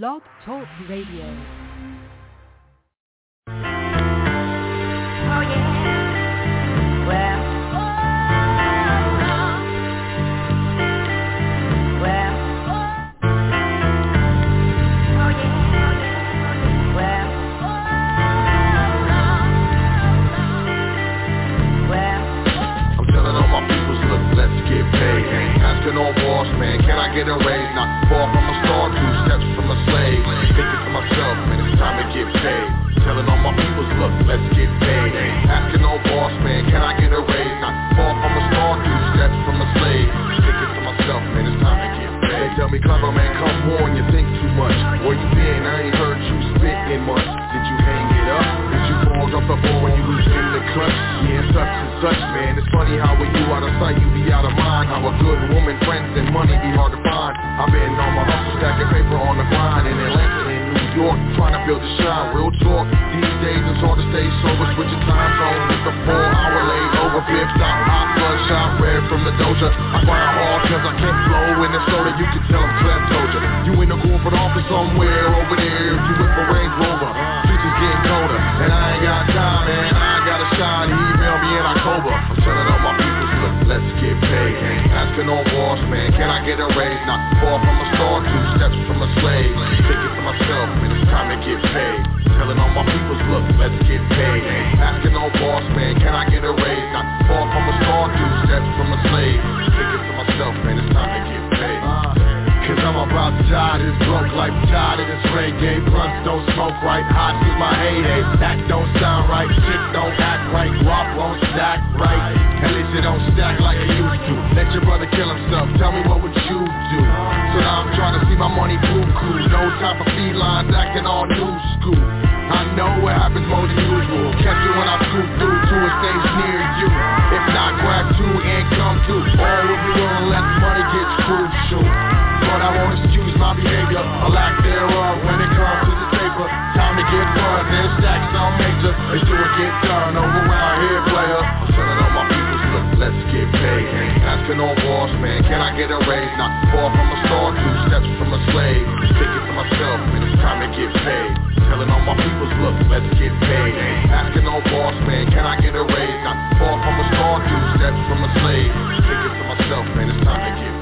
Blog Talk Radio. Oh yeah. Well. Well. Oh yeah. Well. Well. I'm telling all my peoples, look, let's get paid. Asking no boss, man, can I get a raise? Not far from a star, two myself, man, it's time to get paid. Telling all my people, look, let's get paid. Asking no boss, man, can I get a raise? Not far from a star, two steps from a slave. Thinking to myself, man, it's time to get paid. They tell me, clever man, come on, you think too much. Where you been? I ain't heard you spitting much. Did you hang it up? Did you fall off the ball when you was in the clutch? Yeah, such and such, man. It's funny how when you out of sight, you be out of mind. How a good woman, friends, and money be hard to find. I've been on my hustle, stacking paper on the grind in Atlanta and New York, trying to build a shine. Real talk. These days it's hard to stay sober, switching time zones with the four-hour layover. Flip stop, hot bloodshot, red from the doja. I grind hard 'cause I can't flow in the soda. You can tell I'm told ya. You in the corporate office somewhere over there. If you with a Range Rover, is getting colder, and I ain't got time, man. I got a shine. Email me in October. I'm telling let's get paid. Asking no boss, man. Can I get a raise? Not far from a star, two steps from a slave. Thinking to myself, man, it's time to get paid. Telling all my peoples, look, let's get paid. Asking no boss, man. Can I get a raise? Not far from a star, two steps from a slave. Thinking to myself, man, it's time to get paid. I'm about to die. This broke life, tired of this reggae. Blunts don't smoke right, hot is my heyday. That don't sound right, shit don't act right. Guap won't stack right, at least it don't stack like it used to. Let your brother kill himself, tell me what would you do? So now I'm trying to see my money buku No time for felines acting all new school. I know what happens more than usual. Catch you when I scoop through to a stage near you. If not, grab two and come through. All if you gonna let money get crucial won't excuse my behavior, a lack thereof when it comes to the paper. Time to get buzzed and stack some major. Let's do it, get done over around here, player. I'm telling all my people, look, let's get paid. Asking no boss, man, can I get a raise? Not far from a star, two steps from a slave. Thinking to myself, man, it's time to get paid. Telling all my people, look, let's get paid. Asking no boss, man, can I get a raise? Not far from a star, two steps from a slave. Thinking to myself, man, it's time to get paid.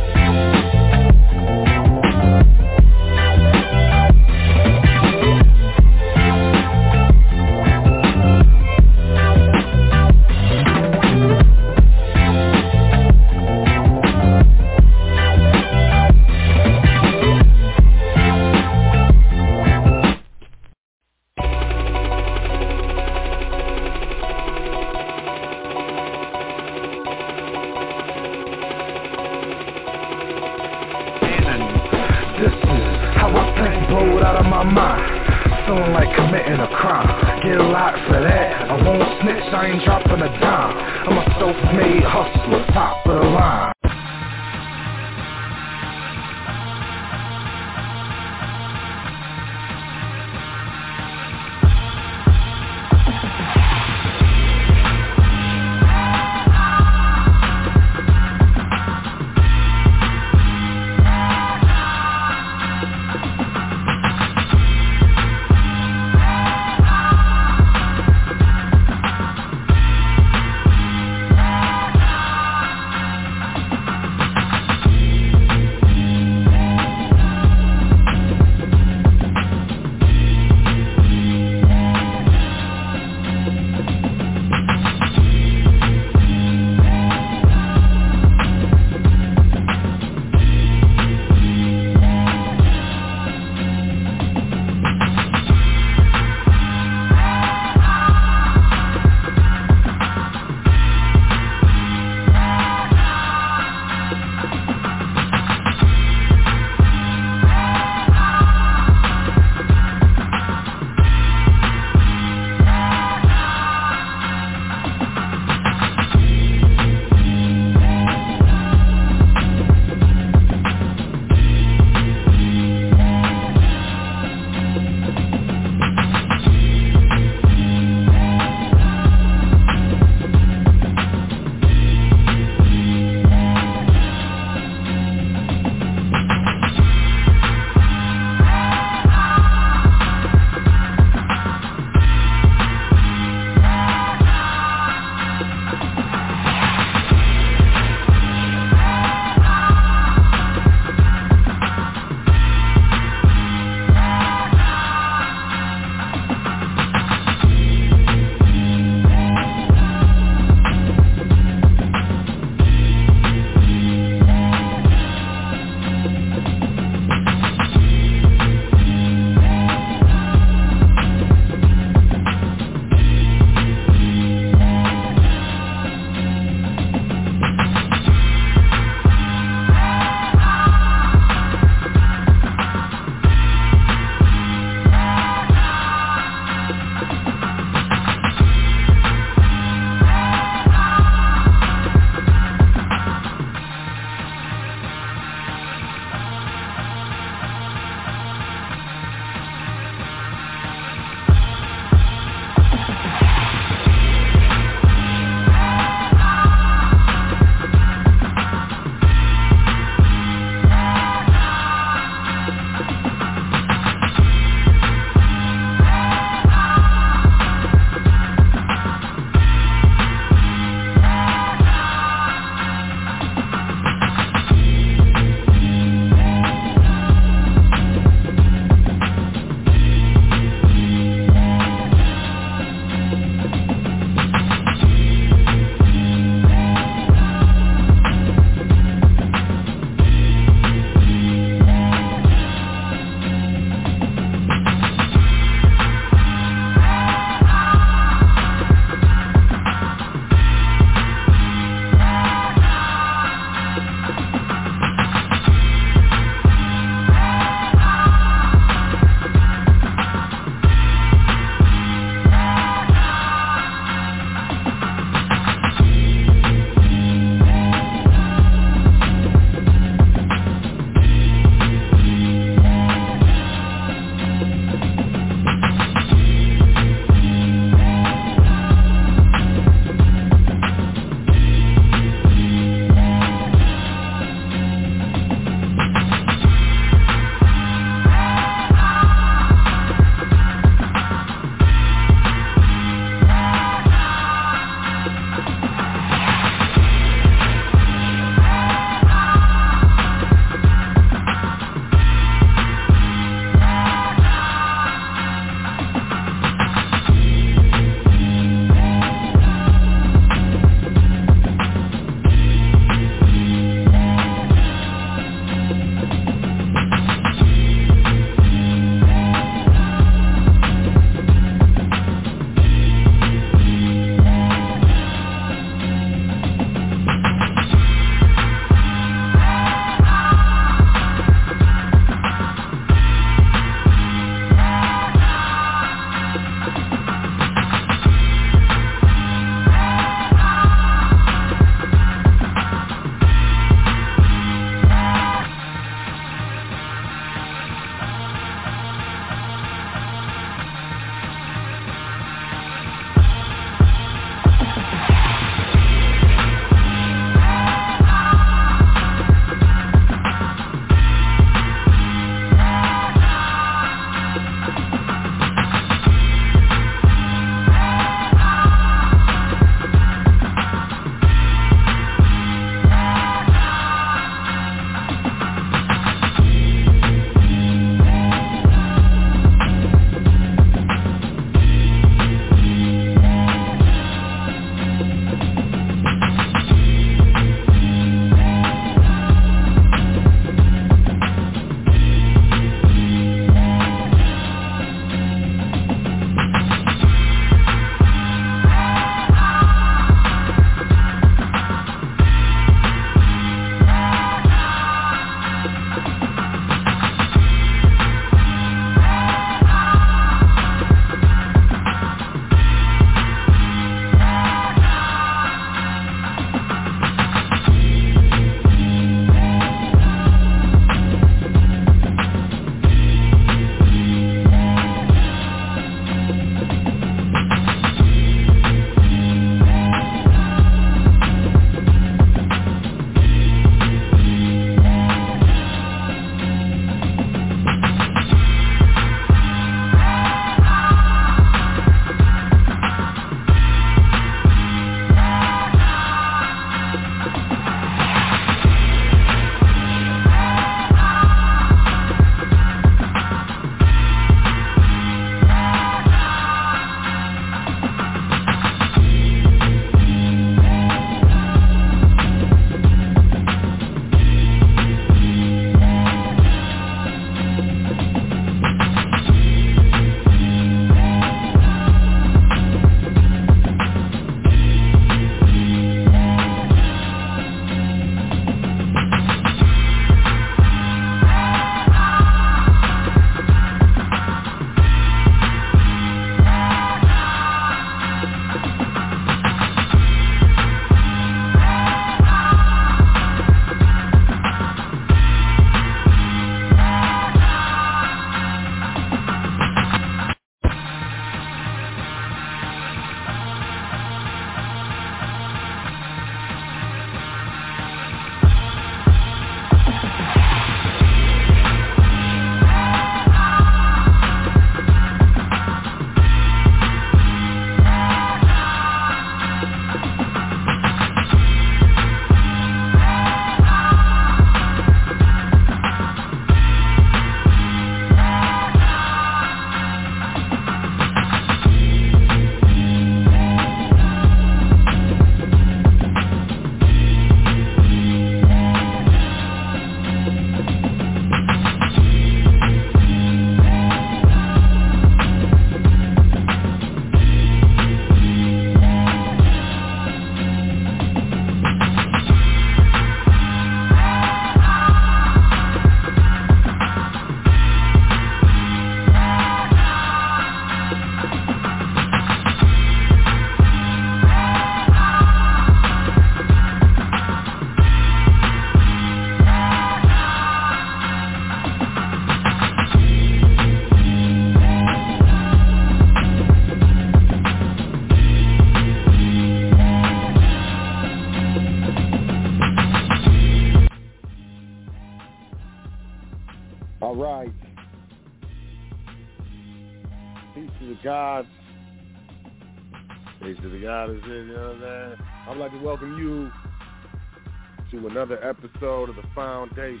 Another episode of The Foundation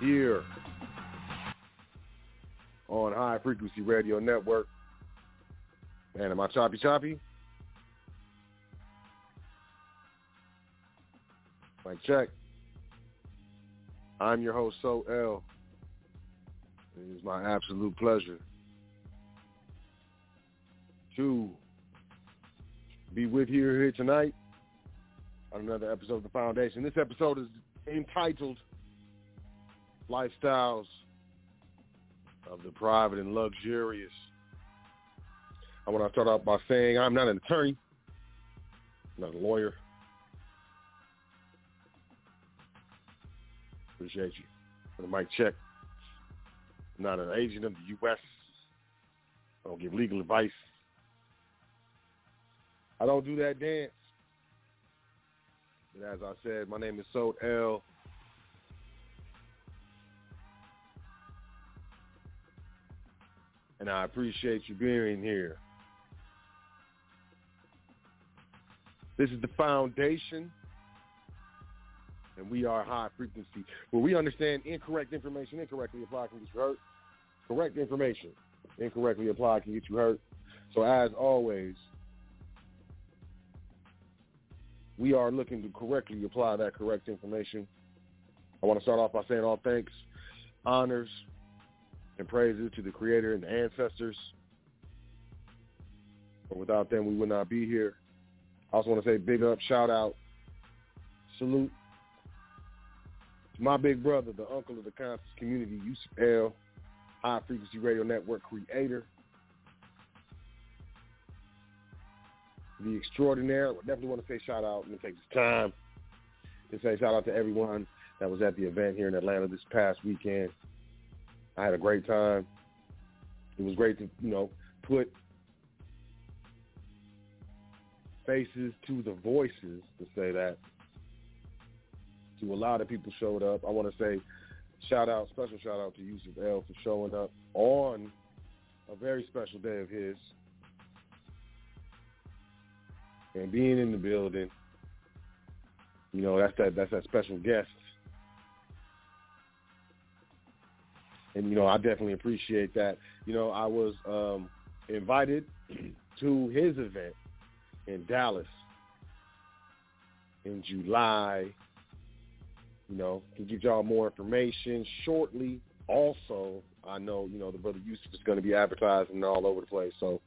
here on High Frequency Radio Network. Man, am I choppy choppy? Mic check. I'm your host, Sot El. It is my absolute pleasure to be with you here tonight on another episode of The Foundation. This episode is entitled Lifestyles of the Private and Luxurious. I want to start off by saying I'm not an attorney, I'm not a lawyer. Appreciate you. For the mic check. I'm not an agent of the U.S. I don't give legal advice. I don't do that dance. But as I said, my name is Sot El. And I appreciate you being here. This is the foundation, and we are high frequency, where we understand incorrect information incorrectly applied can get you hurt. Correct information incorrectly applied can get you hurt. So as always, we are looking to correctly apply that correct information. I want to start off by saying all thanks, honors, and praises to the Creator and the ancestors. But without them, we would not be here. I also want to say big up, shout out, salute to my big brother, the uncle of the conscious community, Yusuf El, High Frequency Radio Network creator. The extraordinaire. I definitely want to say shout out and take this time to say shout out to everyone that was at the event here in Atlanta this past weekend. I had a great time. It was great to, you know, put faces to the voices to say that. To a lot of people showed up. I want to say shout out, special shout out to Yusuf El for showing up on a very special day of his and being in the building. You know, that's that that's that special guest. And you know, I definitely appreciate that. You know, I was um invited to his event in Dallas in July. You know, can give y'all more information shortly. Also, I know you know the brother Yusuf is going to be advertising all over the place, so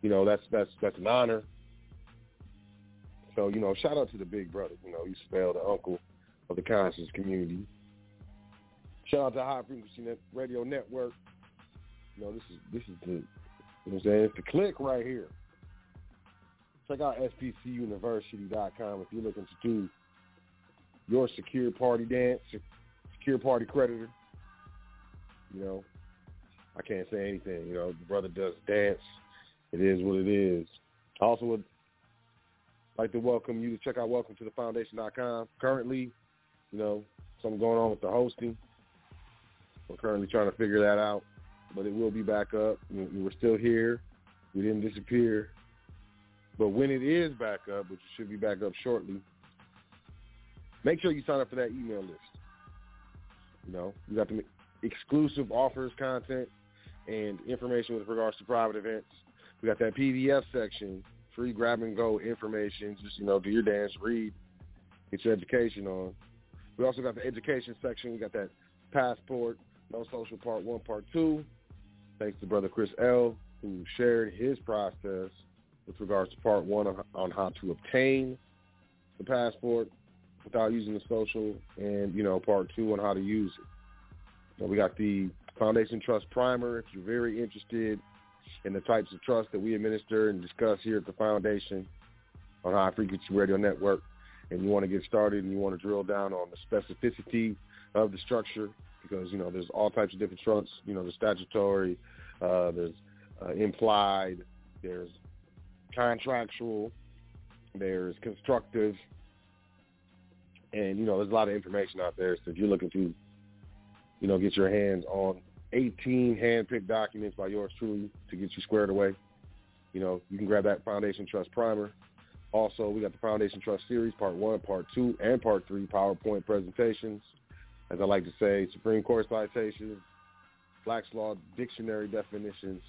you know that's that's that's an honor. So you know, shout out to the big brother. You know, Yusuf El, the uncle of the conscious community. Shout out to High Frequency Net Radio Network. You know, this is this is the you know I'm saying? It's the click right here. Check out spcuniversity.com if you're looking to do your secure party dance, secure party creditor. You know, I can't say anything. You know, the brother does dance. It is what it is. Also like to welcome you to check out welcome to the foundation.com. Currently, you know, something going on with the hosting. We're currently trying to figure that out, but it will be back up. We're still here. We didn't disappear. But when it is back up, which should be back up shortly, make sure you sign up for that email list. You know, you got the exclusive offers, content, and information with regards to private events. We got that PDF section, free grab and go information. Just you know, do your dance, read, get your education on. We also got the education section. We got that passport, no social part one, part two. Thanks to brother Chris El, who shared his process with regards to part one on, how to obtain the passport without using the social, and you know, part two on how to use it. So we got the Foundation Trust Primer. If you're very interested in the types of trust that we administer and discuss here at the Foundation on High Frequency Radio Network, and you want to get started and you want to drill down on the specificity of the structure, because you know there's all types of different trusts. You know, there's statutory, uh, there's uh, implied, there's contractual, there's constructive, and you know there's a lot of information out there. So if you're looking to you know, get your hands on 18 hand-picked documents by yours truly to get you squared away. You know, you can grab that Foundation Trust Primer. Also, we got the Foundation Trust Series, Part 1, Part 2, and Part 3 PowerPoint presentations. As I like to say, Supreme Court citations, Black's Law Dictionary definitions.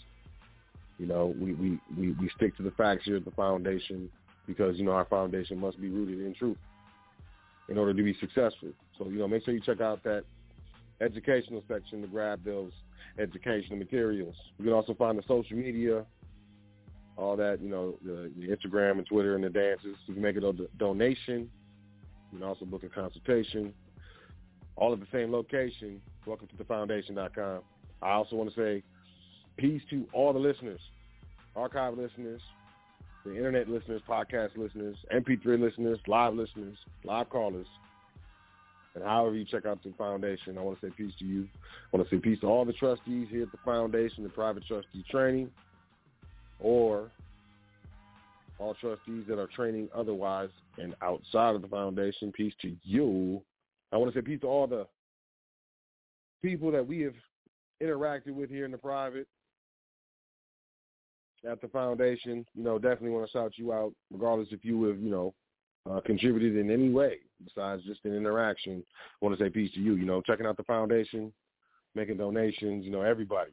You know, we, we, we, we stick to the facts here at the Foundation because, you know, our foundation must be rooted in truth in order to be successful. So, you know, make sure you check out that educational section to grab those educational materials. You can also find the social media, all that, you know, the, the Instagram and Twitter and the dances. You can make a donation. You can also book a consultation. All at the same location. Welcome to thefoundation.com. I also want to say peace to all the listeners, archive listeners, the internet listeners, podcast listeners, MP3 listeners, live listeners, live callers, and however you check out the foundation, I want to say peace to you. I want to say peace to all the trustees here at the foundation, the private trustee training, or all trustees that are training otherwise and outside of the foundation. Peace to you. I want to say peace to all the people that we have interacted with here in the private at the foundation. You know, definitely want to shout you out, regardless if you have, you know, uh, contributed in any way besides just an interaction. I want to say peace to you. You know, checking out the foundation, making donations. You know, everybody.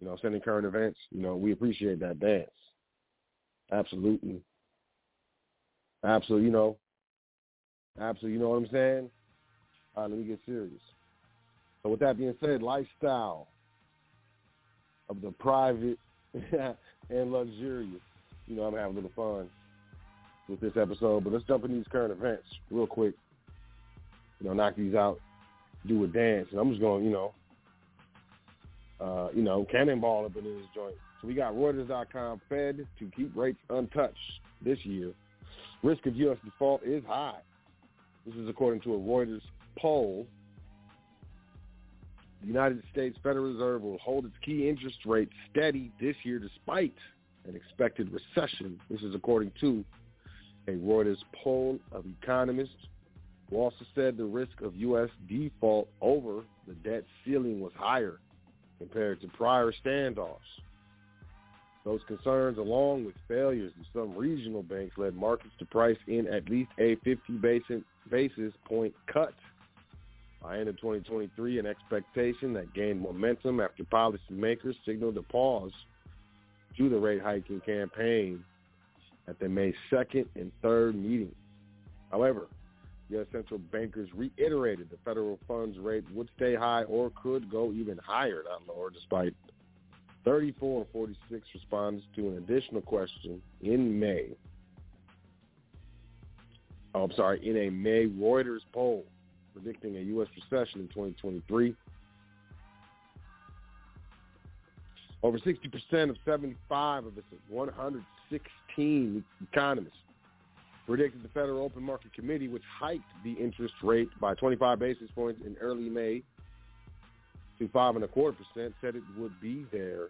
You know, sending current events. You know, we appreciate that dance. Absolutely. Absolutely. You know. Absolutely. You know what I'm saying? All right, let me get serious. So with that being said, lifestyle of the private and luxurious. You know, I'm having a little fun with this episode, but let's jump in these current events real quick. You know, knock these out, do a dance, and I'm just going, you know, uh, you know, cannonball up in this joint. So we got Reuters.com Fed to keep rates untouched this year. Risk of U.S. default is high. This is according to a Reuters poll. The United States Federal Reserve will hold its key interest rate steady this year despite an expected recession. This is according to a Reuters poll of economists who also said the risk of U.S. default over the debt ceiling was higher compared to prior standoffs. Those concerns, along with failures in some regional banks, led markets to price in at least a 50 basis, point cut by end of 2023, an expectation that gained momentum after policymakers signaled a pause to the rate hiking campaign at their May 2nd and 3rd meetings. However, U.S. central bankers reiterated the federal funds rate would stay high or could go even higher, not lower, despite 34 and 46 respondents to an additional question in May. Oh, I'm sorry, in a May Reuters poll predicting a U.S. recession in 2023. Over 60% of 75 of its 116 economists predicted the Federal Open Market Committee, which hiked the interest rate by 25 basis points in early May to five and a quarter percent, said it would be there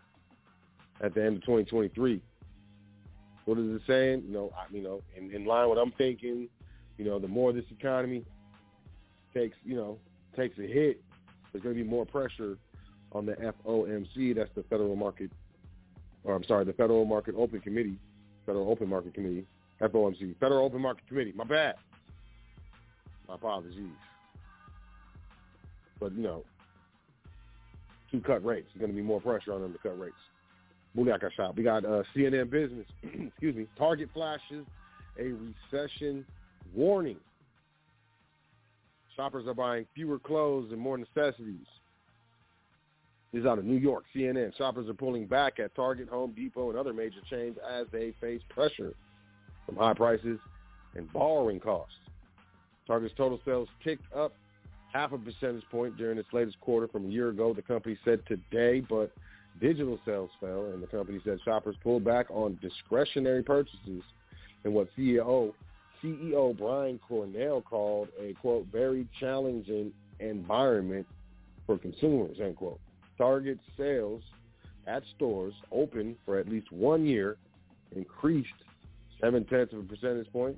at the end of 2023. What is it saying? You know, I, you know, in, in line with what I'm thinking, you know, the more this economy takes, you know, takes a hit, there's going to be more pressure on the FOMC, that's the Federal Market, or I'm sorry, the Federal Market Open Committee, Federal Open Market Committee, FOMC, Federal Open Market Committee. My bad. My apologies. But you know, to cut rates, there's going to be more pressure on them to cut rates. Booyaka shop. We got uh, CNN Business. excuse me. Target flashes a recession warning. Shoppers are buying fewer clothes and more necessities. This is out of New York, CNN. Shoppers are pulling back at Target, Home Depot, and other major chains as they face pressure from high prices and borrowing costs. Target's total sales ticked up half a percentage point during its latest quarter from a year ago, the company said today, but digital sales fell, and the company said shoppers pulled back on discretionary purchases in what CEO CEO Brian Cornell called a, quote, very challenging environment for consumers, end quote. Target sales at stores open for at least one year increased seven-tenths of a percentage point,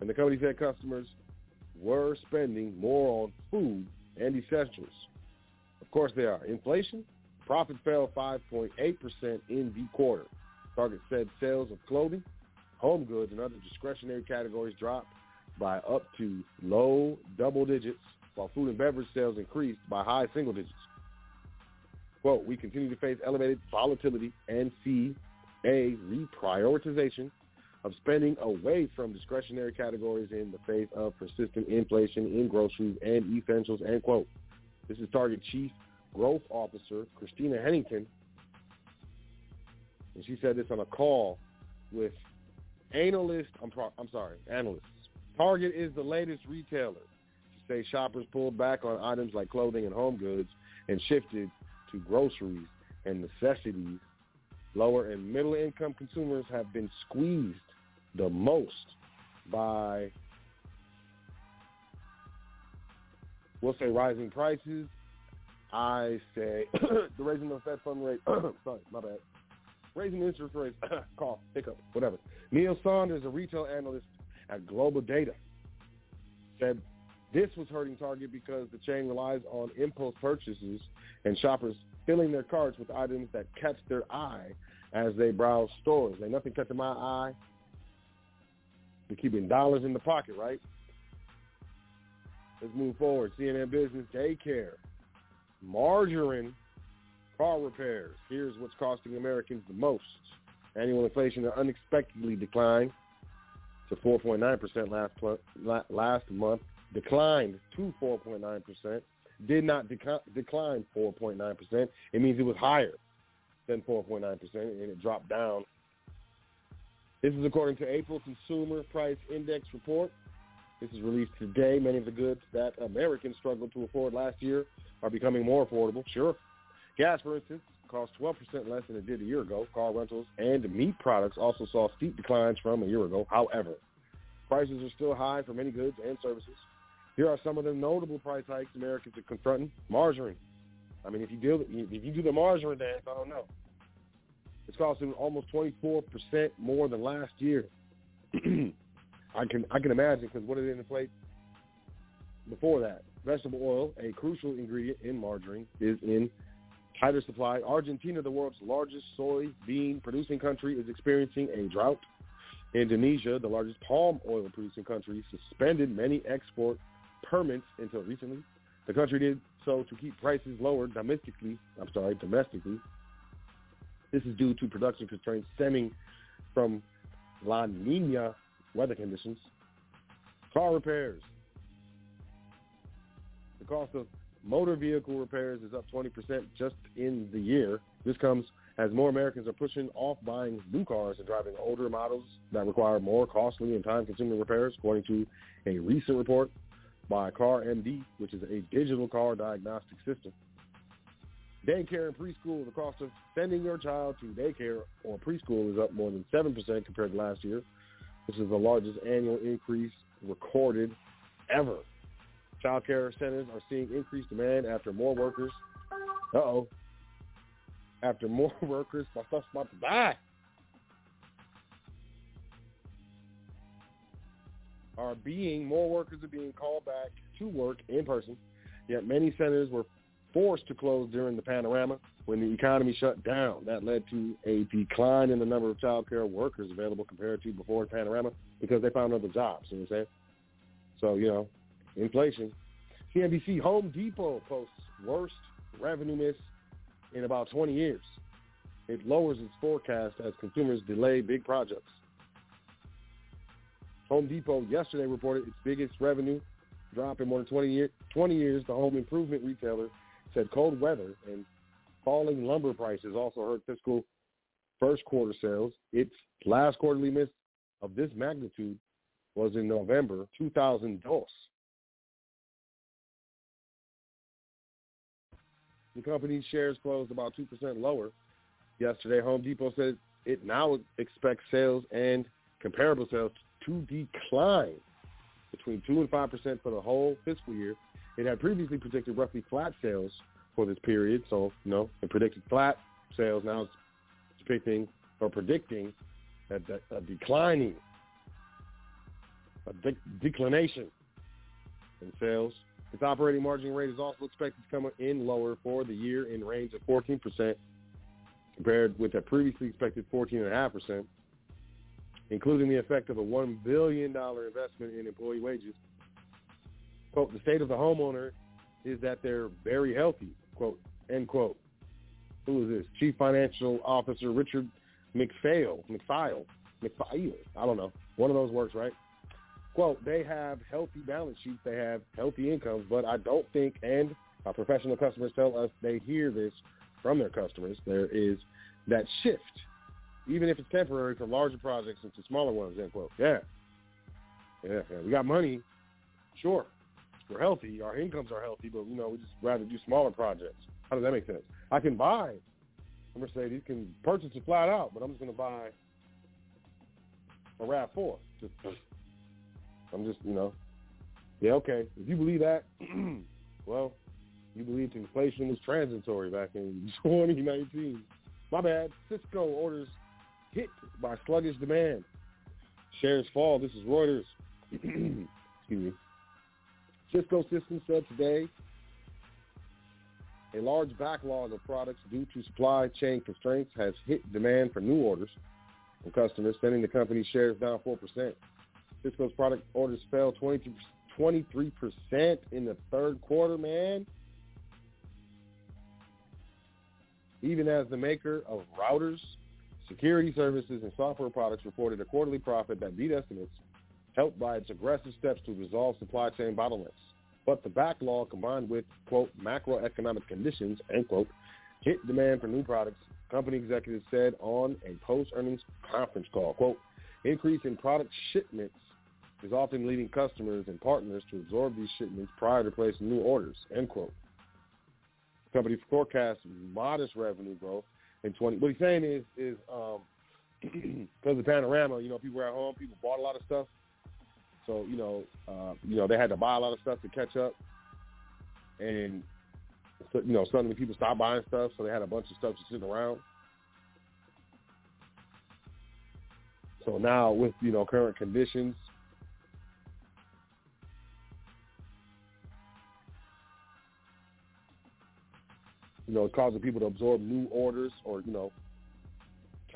and the company said customers were spending more on food and essentials. Of course they are. Inflation, profit fell 5.8% in the quarter. Target said sales of clothing, home goods, and other discretionary categories dropped by up to low double digits, while food and beverage sales increased by high single digits. Quote, we continue to face elevated volatility and see a reprioritization of spending away from discretionary categories in the face of persistent inflation in groceries and essentials, end quote. This is Target Chief Growth Officer Christina Hennington, and she said this on a call with analysts, I'm, pro- I'm sorry, analysts. Target is the latest retailer to say shoppers pulled back on items like clothing and home goods and shifted to groceries and necessities. Lower and middle income consumers have been squeezed the most by, we'll say, rising prices. I say the raising of the Fed fund rate. sorry, my bad. Raising interest rates. cough, hiccup, whatever. Neil Saunders, a retail analyst at Global Data, said this was hurting Target because the chain relies on impulse purchases and shoppers filling their carts with items that catch their eye as they browse stores. Ain't nothing catching my eye. Keeping dollars in the pocket, right? Let's move forward. CNN Business Daycare. Margarine car repairs. Here's what's costing Americans the most. Annual inflation unexpectedly declined to 4.9% last, last month, declined to 4.9%, did not decline 4.9%. It means it was higher than 4.9%, and it dropped down. This is according to April Consumer Price Index report. This is released today. Many of the goods that Americans struggled to afford last year are becoming more affordable. Sure. Gas, for instance, cost 12% less than it did a year ago. Car rentals and meat products also saw steep declines from a year ago. However, prices are still high for many goods and services. Here are some of the notable price hikes Americans are confronting. Margarine. I mean, if you do if you do the margarine dance, I don't know. It's costing almost 24% more than last year. I can I can imagine because what did it inflate before that? Vegetable oil, a crucial ingredient in margarine, is in tighter supply. Argentina, the world's largest soybean producing country, is experiencing a drought. Indonesia, the largest palm oil producing country, suspended many export permits until recently. The country did so to keep prices lower domestically. I'm sorry, domestically. This is due to production constraints stemming from La Nina weather conditions. Car repairs. The cost of motor vehicle repairs is up 20% just in the year. This comes as more Americans are pushing off buying new cars and driving older models that require more costly and time-consuming repairs, according to a recent report by CarMD, which is a digital car diagnostic system. Daycare and preschool, the cost of sending your child to daycare or preschool is up more than 7% compared to last year. This is the largest annual increase recorded ever. Child care centers are seeing increased demand after more workers. Uh-oh. After more workers, my stuff's about to die. Are being more workers are being called back to work in person. Yet many centers were forced to close during the panorama when the economy shut down. That led to a decline in the number of child care workers available compared to before the panorama because they found other jobs. You know what I'm saying? So, you know, inflation. CNBC Home Depot posts worst revenue miss in about 20 years. It lowers its forecast as consumers delay big projects. Home Depot yesterday reported its biggest revenue drop in more than 20, year, 20 years. The home improvement retailer said cold weather and falling lumber prices also hurt fiscal first quarter sales. Its last quarterly miss of this magnitude was in November 2002. The company's shares closed about 2% lower yesterday. Home Depot said it now expects sales and comparable sales to decline between 2 and 5% for the whole fiscal year. It had previously predicted roughly flat sales for this period. So, you know, it predicted flat sales. Now it's predicting or predicting a, a declining, a de- declination in sales Its operating margin rate is also expected to come in lower for the year in range of 14% compared with a previously expected 14.5%, including the effect of a $1 billion investment in employee wages. Quote, the state of the homeowner is that they're very healthy, quote, end quote. Who is this? Chief Financial Officer Richard McPhail, McPhail, McPhail, I don't know. One of those works, right? Quote, they have healthy balance sheets, they have healthy incomes, but I don't think, and our professional customers tell us they hear this from their customers, there is that shift, even if it's temporary, from larger projects into smaller ones, end quote. Yeah. Yeah, yeah. we got money, sure. We're healthy, our incomes are healthy, but, you know, we just rather do smaller projects. How does that make sense? I can buy a Mercedes, can purchase it flat out, but I'm just going to buy a RAV4. Just, I'm just, you know, yeah, okay. If you believe that, well, you believed inflation was transitory back in 2019. My bad. Cisco orders hit by sluggish demand. Shares fall. This is Reuters. Excuse me. Cisco Systems said today a large backlog of products due to supply chain constraints has hit demand for new orders from customers, sending the company's shares down 4%. Cisco's product orders fell 23% in the third quarter, man. Even as the maker of routers, security services, and software products reported a quarterly profit that beat estimates, helped by its aggressive steps to resolve supply chain bottlenecks. But the backlog combined with, quote, macroeconomic conditions, end quote, hit demand for new products, company executives said on a post-earnings conference call. Quote, increase in product shipments is often leading customers and partners to absorb these shipments prior to placing new orders, end quote. The company forecasts modest revenue growth in 20. What he's saying is, is um, because of the Panorama, you know, people were at home, people bought a lot of stuff. So you know, uh, you know, they had to buy a lot of stuff to catch up, and so, you know, suddenly people stopped buying stuff, so they had a bunch of stuff just sitting around. So now, with you know current conditions, you know, causing people to absorb new orders or you know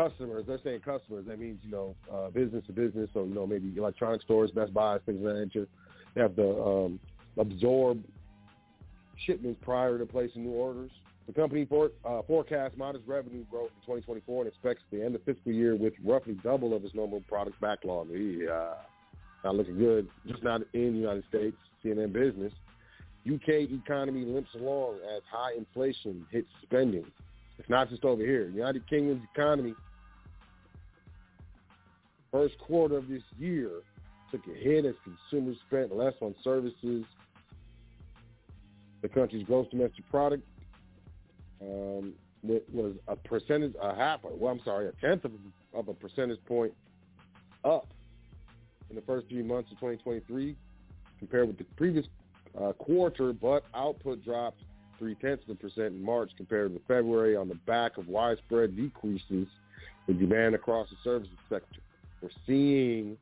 customers. They're saying customers. That means you know uh, business to business. So you know maybe electronic stores, Best Buy, things of that nature. They have to um, absorb shipments prior to placing new orders. The company for, uh, forecasts modest revenue growth in 2024 and expects the end of fiscal year with roughly double of its normal product backlog. Yeah, not looking good. Just not in the United States. CNN Business. UK economy limps along as high inflation hits spending. It's not just over here. United Kingdom's economy, first quarter of this year, took a hit as consumers spent less on services. The country's gross domestic product um, was a percentage, a half, well, I'm sorry, a tenth of, of a percentage point up in the first three months of 2023 compared with the previous uh, quarter, but output dropped three-tenths of a percent in March compared with February on the back of widespread decreases in demand across the services sector. We're seeing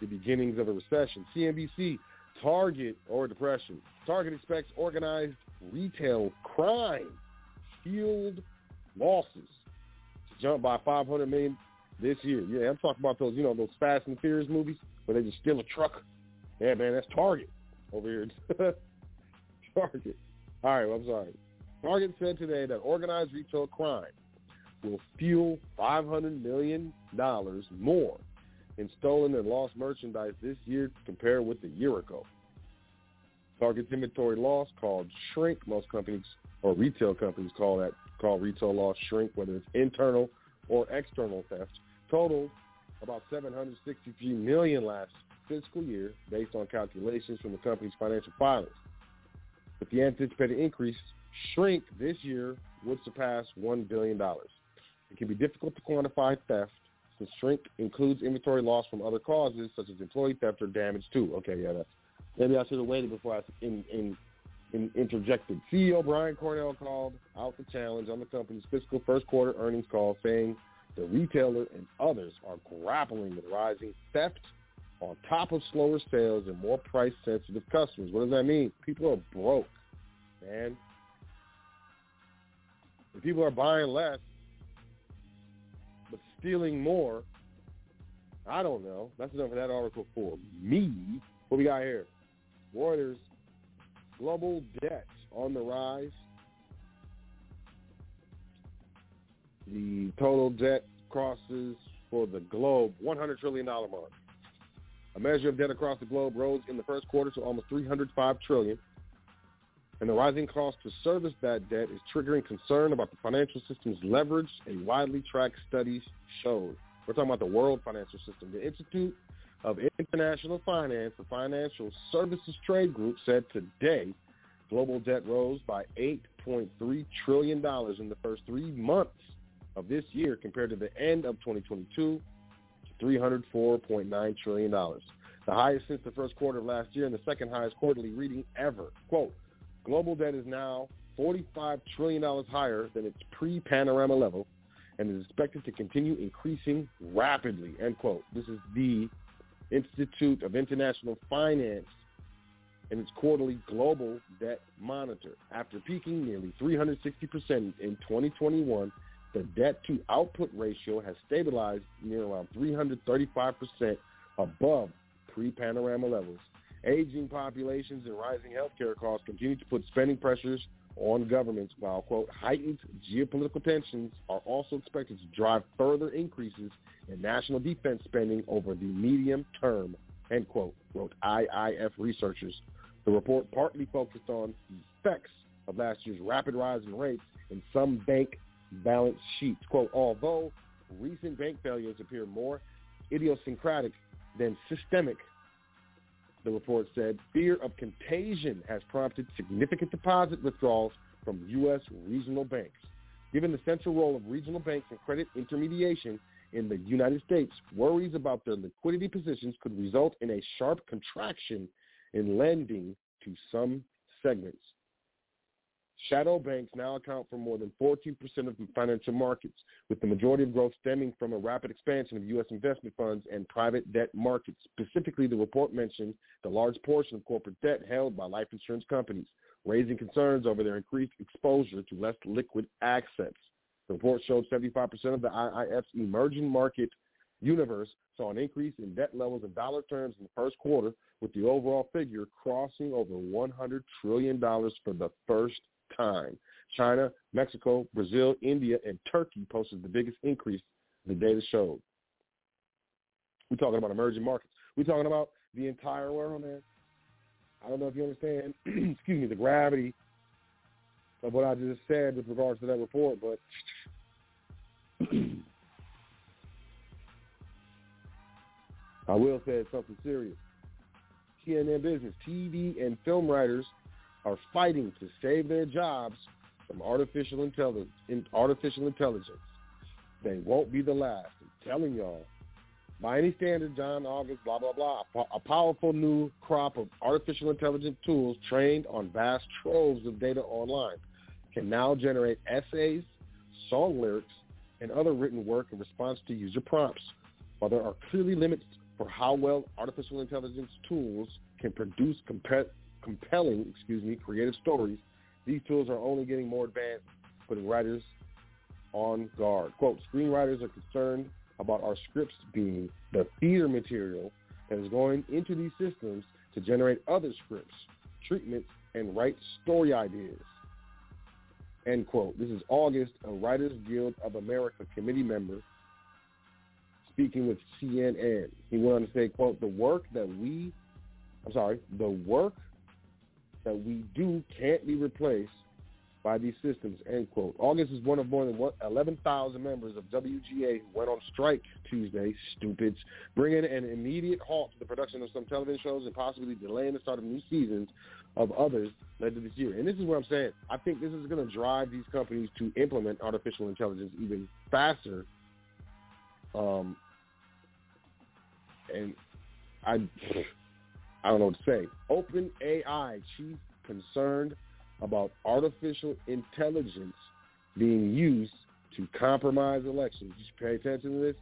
the beginnings of a recession. CNBC, Target or depression. Target expects organized retail crime fueled losses to jump by 500 million this year. Yeah, I'm talking about those, you know, those Fast and Furious movies where they just steal a truck. Yeah, man, that's Target over here. Target. All right, well, I'm sorry. Target said today that organized retail crime will fuel $500 million more in stolen and lost merchandise this year compared with a year ago. Target's inventory loss called shrink. Most companies or retail companies call that call retail loss shrink, whether it's internal or external theft. Total about 763 million last fiscal year based on calculations from the company's financial filings. With the anticipated increase, shrink this year would surpass $1 billion. It can be difficult to quantify theft since shrink includes inventory loss from other causes such as employee theft or damage too. Okay, yeah, that's, maybe I should have waited before I in, in, in interjected. CEO Brian Cornell called out the challenge on the company's fiscal first quarter earnings call saying the retailer and others are grappling with rising theft on top of slower sales and more price-sensitive customers. What does that mean? People are broke, man. If people are buying less stealing more, I don't know. That's enough of that article for me. What we got here? Reuters, global debt on the rise. The total debt crosses for the globe $100 trillion mark. A measure of debt across the globe rose in the first quarter to almost 305 trillion. And the rising cost to service that debt is triggering concern about the financial system's leverage, a widely tracked study showed. We're talking about the world financial system. The Institute of International Finance, the Financial Services Trade Group, said today global debt rose by $8.3 trillion in the first three months of this year compared to the end of 2022 to $304.9 trillion, the highest since the first quarter of last year and the second highest quarterly reading ever. Quote, global debt is now $45 trillion higher than its pre-panorama level and is expected to continue increasing rapidly, end quote. This is the Institute of International Finance and its quarterly global debt monitor. After peaking nearly 360% in 2021, the debt-to-output ratio has stabilized near around 335% above pre-panorama levels. Aging populations and rising healthcare costs continue to put spending pressures on governments, while, quote, heightened geopolitical tensions are also expected to drive further increases in national defense spending over the medium term, end quote, wrote IIF researchers. The report partly focused on the effects of last year's rapid rise in rates in some bank balance sheets. Quote, although recent bank failures appear more idiosyncratic than systemic, the report said, fear of contagion has prompted significant deposit withdrawals from U.S. regional banks. Given the central role of regional banks in credit intermediation in the United States, worries about their liquidity positions could result in a sharp contraction in lending to some segments. Shadow banks now account for more than 14% of financial markets, with the majority of growth stemming from a rapid expansion of U.S. investment funds and private debt markets. Specifically, the report mentioned the large portion of corporate debt held by life insurance companies, raising concerns over their increased exposure to less liquid assets. The report showed 75% of the IIF's emerging market universe saw an increase in debt levels in dollar terms in the first quarter, with the overall figure crossing over $100 trillion for the first time. China, Mexico, Brazil, India, and Turkey posted the biggest increase the data showed. We're talking about emerging markets. We're talking about the entire world, man. I don't know if you understand, excuse me, the gravity of what I just said with regards to that report, but I will say it's something serious. CNN Business, TV and film writers are fighting to save their jobs from artificial intelligence. Artificial intelligence. They won't be the last. I'm telling y'all. By any standard, John August, blah, blah, blah, a powerful new crop of artificial intelligence tools trained on vast troves of data online can now generate essays, song lyrics, and other written work in response to user prompts. While there are clearly limits for how well artificial intelligence tools can produce compa- compelling, excuse me, creative stories, these tools are only getting more advanced, putting writers on guard. Quote, screenwriters are concerned about our scripts being the theater material that is going into these systems to generate other scripts, treatments, and write story ideas. End quote. This is August, a Writers Guild of America committee member speaking with CNN. He went on to say, quote, the work that we, I'm sorry, the work that we do can't be replaced by these systems, end quote. August is one of more than 11,000 members of WGA who went on strike Tuesday, stupids, bringing an immediate halt to the production of some television shows and possibly delaying the start of new seasons of others later this year. And this is what I'm saying. I think this is going to drive these companies to implement artificial intelligence even faster. Um, and I I don't know what to say. Open AI chief concerned about artificial intelligence being used to compromise elections. You pay attention to this?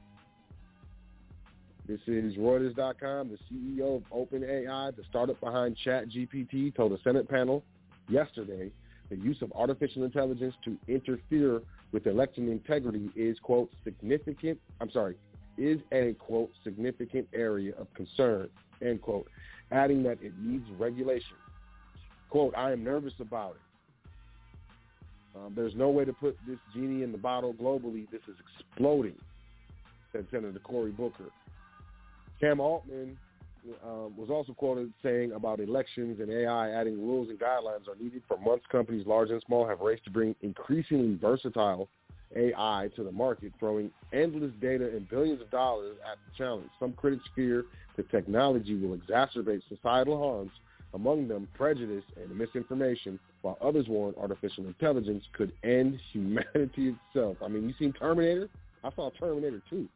This is Reuters.com. The CEO of OpenAI, the startup behind ChatGPT, told a Senate panel yesterday the use of artificial intelligence to interfere with election integrity is, quote, significant, I'm sorry, is a, quote, significant area of concern, end quote, adding that it needs regulation. Quote, I am nervous about it. Um, there's no way to put this genie in the bottle globally. This is exploding, said Senator Cory Booker. Sam Altman um, was also quoted saying about elections and AI adding rules and guidelines are needed for months companies large and small have raced to bring increasingly versatile AI to the market, throwing endless data and billions of dollars at the challenge. Some critics fear that technology will exacerbate societal harms, among them prejudice and misinformation, while others warn artificial intelligence could end humanity itself. I mean, you seen Terminator? I saw Terminator 2.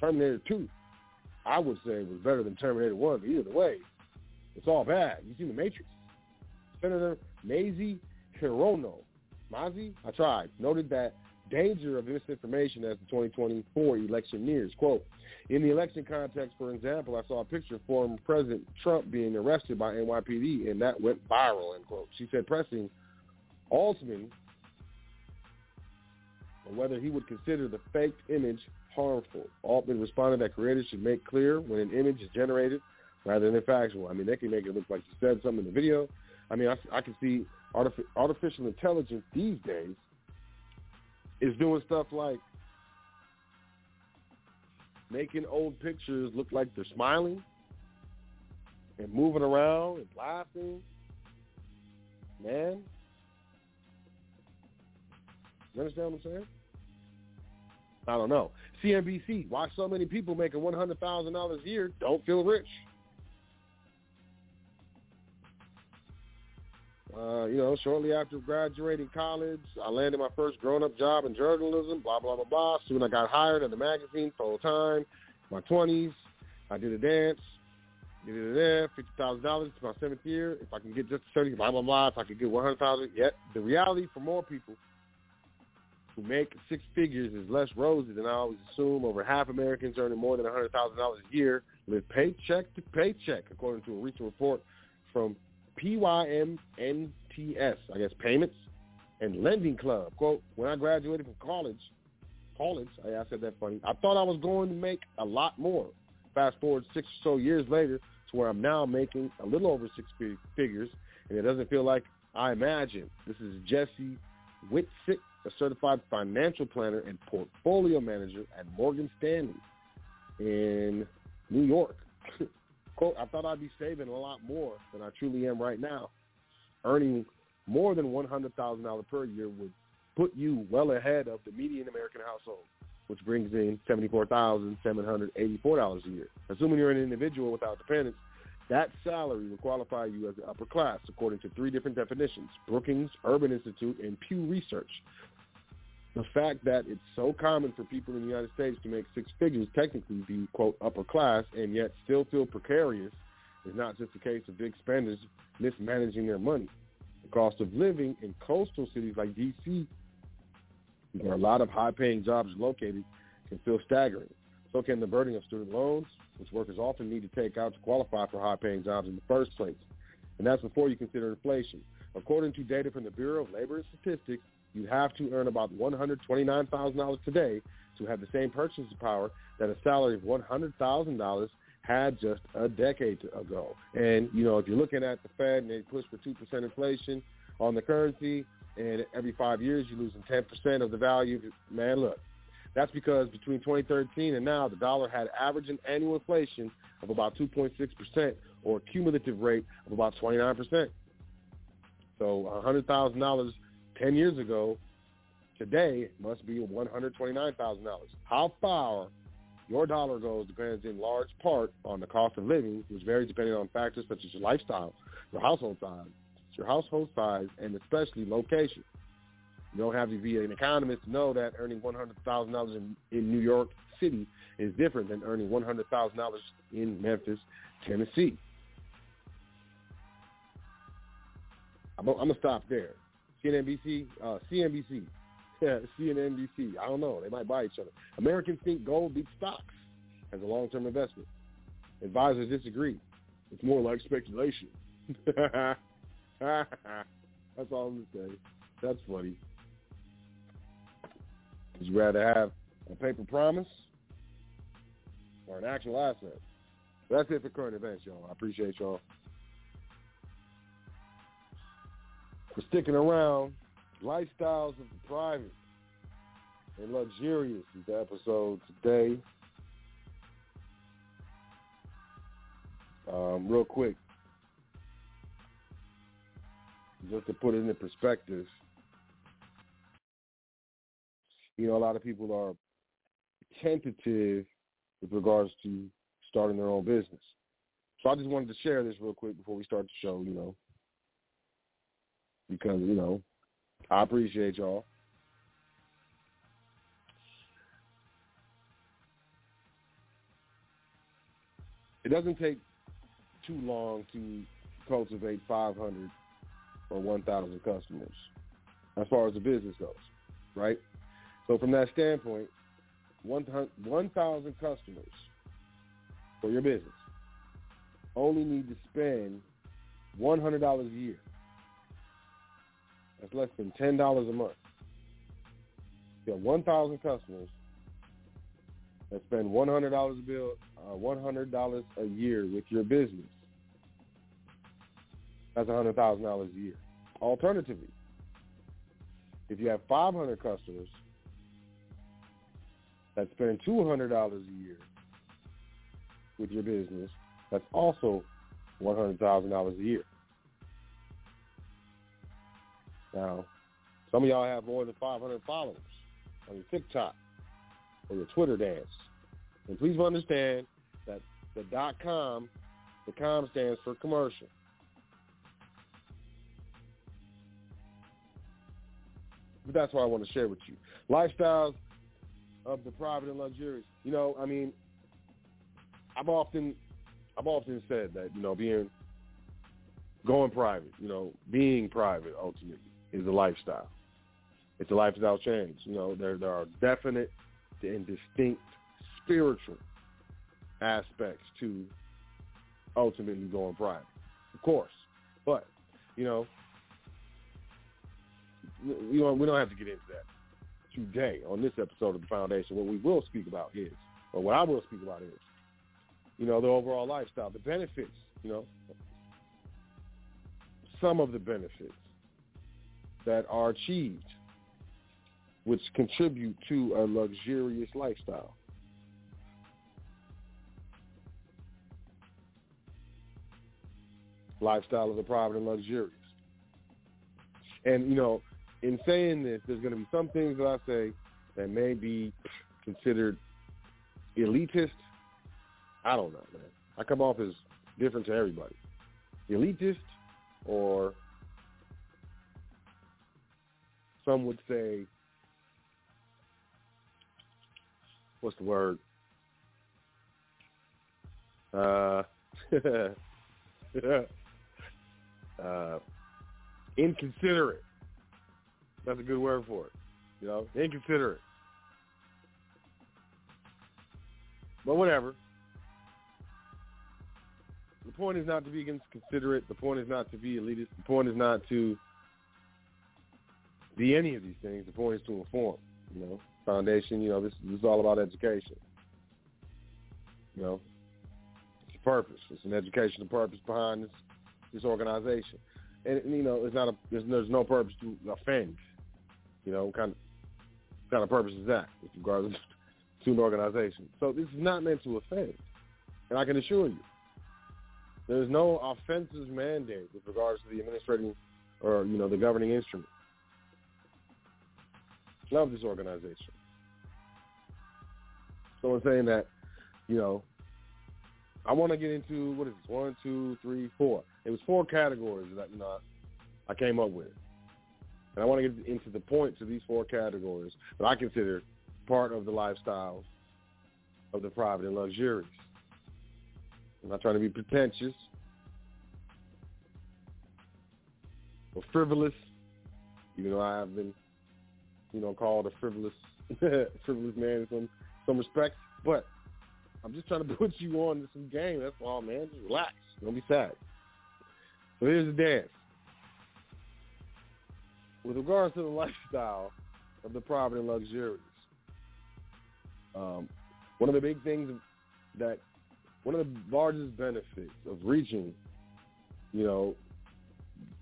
Terminator 2 I would say was better than Terminator 1, but either way, it's all bad. You seen The Matrix? Senator Mazie Hirono, Mazi, I tried, noted that danger of misinformation as the 2024 election nears. Quote, in the election context, for example, I saw a picture of former President Trump being arrested by NYPD, and that went viral, end quote. She said pressing Altman on whether he would consider the faked image harmful. Altman responded that creators should make clear when an image is generated rather than factual. I mean, they can make it look like you said something in the video. I mean, I, I can see artific- artificial intelligence these days is doing stuff like making old pictures look like they're smiling and moving around and laughing. Man, you understand what I'm saying? I don't know. CNBC, why so many people making $100,000 a year don't feel rich? Uh, you know, shortly after graduating college, I landed my first grown-up job in journalism, blah, blah, blah, blah. Soon I got hired at the magazine full-time. My 20s, I did a dance, did it there, $50,000. It's my seventh year. If I can get just 30, blah, blah, blah. If I could get 100000 yet. The reality for more people who make six figures is less rosy than I always assume. Over half Americans earning more than $100,000 a year live paycheck to paycheck, according to a recent report from PYMNTS, I guess Payments and Lending Club. Quote, when I graduated from college, college, oh, I said that funny, I thought I was going to make a lot more. Fast forward six or so years later to where I'm now making a little over six figures, and it doesn't feel like I imagined. This is Jesse Whitsick a certified financial planner and portfolio manager at Morgan Stanley in New York. Quote, I thought I'd be saving a lot more than I truly am right now. Earning more than $100,000 per year would put you well ahead of the median American household, which brings in $74,784 a year. Assuming you're an individual without dependents, that salary will qualify you as the upper class according to three different definitions, Brookings, Urban Institute, and Pew Research the fact that it's so common for people in the United States to make six figures, technically be, quote, upper class, and yet still feel precarious is not just a case of big spenders mismanaging their money. The cost of living in coastal cities like D.C., where a lot of high-paying jobs are located, can feel staggering. So can the burden of student loans, which workers often need to take out to qualify for high-paying jobs in the first place. And that's before you consider inflation. According to data from the Bureau of Labor and Statistics, you have to earn about $129,000 today to have the same purchasing power that a salary of $100,000 had just a decade ago. And, you know, if you're looking at the Fed and they push for 2% inflation on the currency, and every five years you're losing 10% of the value, man, look, that's because between 2013 and now, the dollar had average annual inflation of about 2.6% or a cumulative rate of about 29%. So $100,000 10 years ago, today must be $129,000. How far your dollar goes depends in large part on the cost of living, which varies depending on factors such as your lifestyle, your household size, your household size, and especially location. You don't have to be an economist to know that earning $100,000 in, in New York City is different than earning $100,000 in Memphis, Tennessee. I'm, I'm going to stop there. CNBC, uh, CNBC, yeah, CNNBC. I don't know. They might buy each other. Americans think gold beats stocks. as a long-term investment. Advisors disagree. It's more like speculation. That's all I'm going to say. That's funny. Would you rather have a paper promise or an actual asset? That's it for current events, y'all. I appreciate y'all for sticking around. Lifestyles of the private and luxurious is the episode today. Um, real quick, just to put it into perspective, you know, a lot of people are tentative with regards to starting their own business. So I just wanted to share this real quick before we start the show, you know, because, you know, I appreciate y'all. It doesn't take too long to cultivate 500 or 1,000 customers as far as the business goes, right? So from that standpoint, 1,000 customers for your business only need to spend $100 a year. That's less than $10 a month. You have 1,000 customers that spend $100 a bill, uh, $100 a year with your business. That's $100,000 a year. Alternatively, if you have 500 customers that spend $200 a year with your business, that's also $100,000 a year. Now, some of y'all have more than 500 followers on your TikTok or your Twitter dance. And please understand that the dot com, the com stands for commercial. But that's what I want to share with you. Lifestyles of the private and luxurious. You know, I mean, I've often, I've often said that you know, being going private, you know, being private ultimately is a lifestyle. It's a lifestyle change. You know, there there are definite and distinct spiritual aspects to ultimately going private, of course. But you know, you know, we don't have to get into that today on this episode of the Foundation. What we will speak about is, or what I will speak about is, you know, the overall lifestyle, the benefits. You know, some of the benefits that are achieved, which contribute to a luxurious lifestyle. Lifestyle of the private and luxurious. And, you know, in saying this, there's going to be some things that I say that may be considered elitist. I don't know, man. I come off as different to everybody. Elitist or some would say, what's the word? Uh, uh, inconsiderate. That's a good word for it. You know, inconsiderate. But whatever. The point is not to be inconsiderate. The point is not to be elitist. The point is not to be any of these things. The point is to inform. You know, foundation. You know, this, this is all about education. You know, it's a purpose. It's an educational purpose behind this this organization, and you know, it's not a there's, there's no purpose to offend. You know, kind of kind of purpose is that with regards to an organization? So this is not meant to offend, and I can assure you, there's no offensive mandate with regards to the administrating or you know the governing instrument. Love this organization. So I'm saying that, you know, I want to get into what is this? One, two, three, four. It was four categories that you know I came up with, and I want to get into the points of these four categories that I consider part of the lifestyles of the private and luxurious. I'm not trying to be pretentious or frivolous, even though I have been you know, called a frivolous frivolous man in some some respects. But I'm just trying to put you on to some game. That's all, man. Just relax. Don't be sad. So here's the dance. With regards to the lifestyle of the private and luxurious, um, one of the big things that one of the largest benefits of reaching, you know,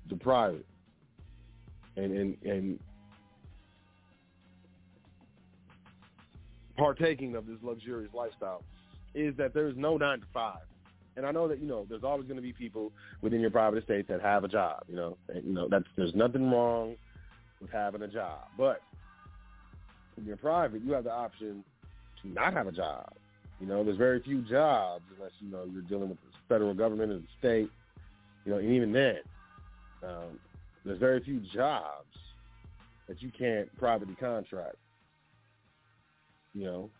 the private and and and partaking of this luxurious lifestyle is that there's no nine to five. And I know that you know there's always going to be people within your private estate that have a job. You know, and, you know that's there's nothing wrong with having a job, but when you're private, you have the option to not have a job. You know, there's very few jobs unless you know you're dealing with the federal government or the state. You know, and even then, um, there's very few jobs that you can't privately contract. You know,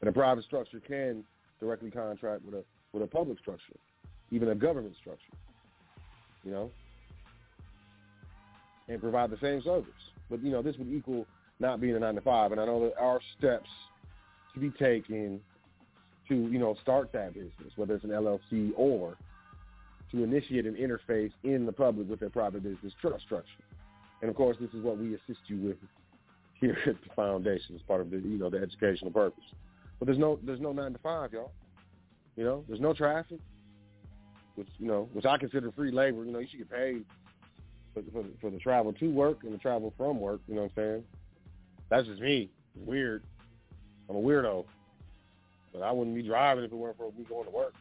and a private structure can directly contract with a with a public structure, even a government structure. You know, and provide the same service. But you know, this would equal not being a nine to five. And I know that our steps to be taken to you know start that business, whether it's an LLC or to initiate an interface in the public with their private business trust structure. And of course, this is what we assist you with here at the foundation as part of the you know the educational purpose. But there's no there's no nine to five, y'all. You know, there's no traffic, which you know, which I consider free labor. You know, you should get paid for for, for the travel to work and the travel from work. You know what I'm saying? That's just me. Weird. I'm a weirdo, but I wouldn't be driving if it weren't for me going to work.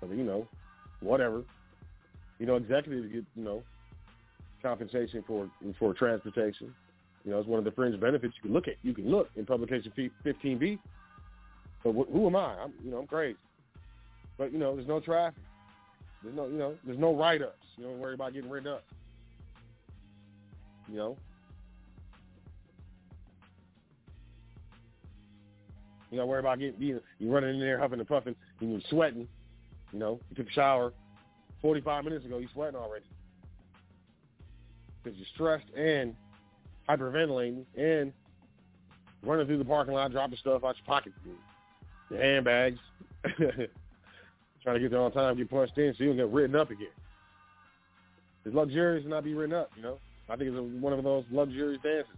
But you know, whatever. You know, executives get you know compensation for for transportation. You know, it's one of the fringe benefits you can look at. You can look in publication 15B. But wh- who am I? I'm, you know, I'm crazy. But you know, there's no traffic. There's no, you know, there's no write-ups. You don't worry about getting written up. You know. You don't worry about getting being you running in there huffing and puffing and you're sweating. You know, you took a shower 45 minutes ago, you're sweating already because you're stressed and hyperventilating and running through the parking lot, dropping stuff out your pocket, your handbags, trying to get there on time, get punched in so you don't get written up again. It's luxurious to not be written up, you know. I think it's one of those luxurious dances.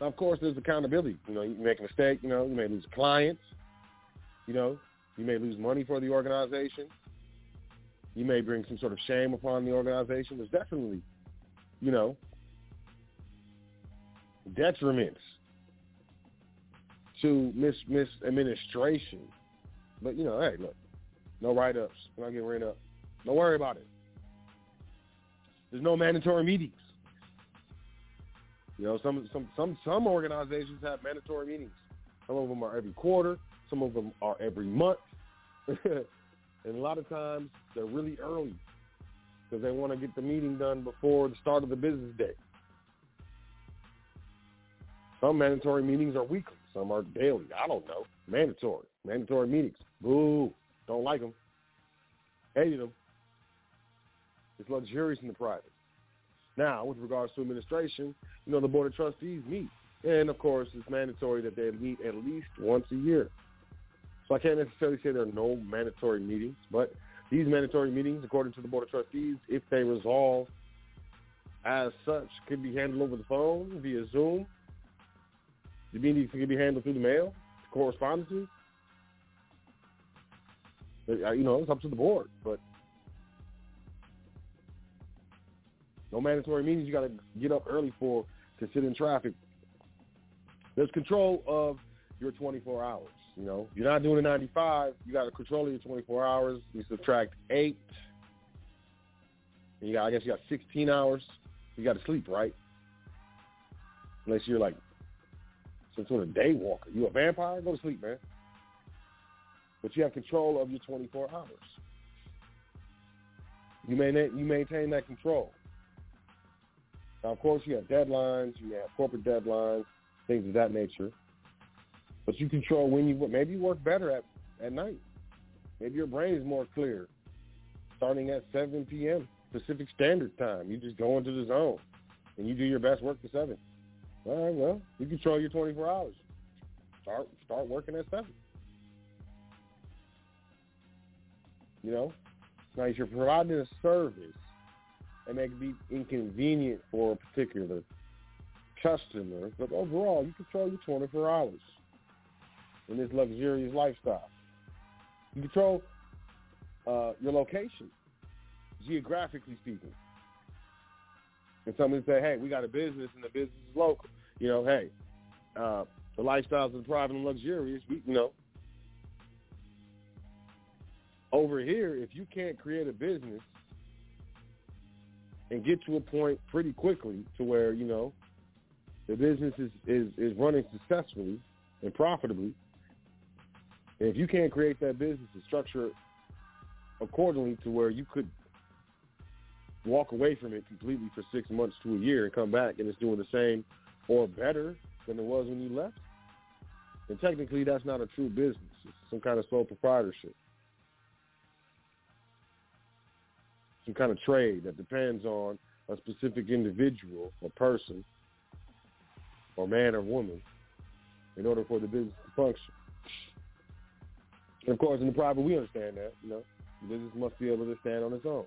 Now, of course, there's accountability. You know, you make a mistake, you know, you may lose clients, you know, you may lose money for the organization. You may bring some sort of shame upon the organization. There's definitely, you know, detriments to mis misadministration. But you know, hey, look, no write ups. We're not getting written up. Don't worry about it. There's no mandatory meetings. You know, some some some some organizations have mandatory meetings. Some of them are every quarter. Some of them are every month. and a lot of times they're really early because they want to get the meeting done before the start of the business day. Some mandatory meetings are weekly. Some are daily. I don't know. Mandatory. Mandatory meetings. Boo. Don't like them. Hated them. It's luxurious in the private. Now, with regards to administration, you know, the Board of Trustees meet. And, of course, it's mandatory that they meet at least once a year. So I can't necessarily say there are no mandatory meetings, but these mandatory meetings, according to the Board of Trustees, if they resolve as such, could be handled over the phone, via Zoom. The meetings can be handled through the mail, correspondences. Uh, you know, it's up to the board, but no mandatory meetings. You got to get up early for to sit in traffic. There's control of your 24 hours. You know, you're not doing a 95. You got to control your 24 hours. You subtract eight. And you got, I guess, you got 16 hours. You got to sleep, right? Unless you're like some sort of day walker. You a vampire? Go to sleep, man. But you have control of your 24 hours. You may you maintain that control. Now, of course, you have deadlines. You have corporate deadlines, things of that nature. But you control when you work. maybe you work better at at night. Maybe your brain is more clear. Starting at 7 p.m. Pacific Standard Time, you just go into the zone and you do your best work to seven. All right, well, you control your 24 hours. Start start working at seven. You know, now if you're providing a service and may be inconvenient for a particular customer, but overall you control your 24 hours in this luxurious lifestyle. You control uh, your location, geographically speaking. And somebody say, hey, we got a business and the business is local. You know, hey, uh, the lifestyles the private and luxurious, we, you know, over here, if you can't create a business and get to a point pretty quickly to where, you know, the business is, is, is running successfully and profitably, and if you can't create that business and structure it accordingly to where you could walk away from it completely for six months to a year and come back and it's doing the same or better than it was when you left, then technically that's not a true business. It's some kind of sole proprietorship. Some kind of trade that depends on a specific individual or person or man or woman in order for the business to function. And of course, in the private, we understand that. You know, the business must be able to stand on its own.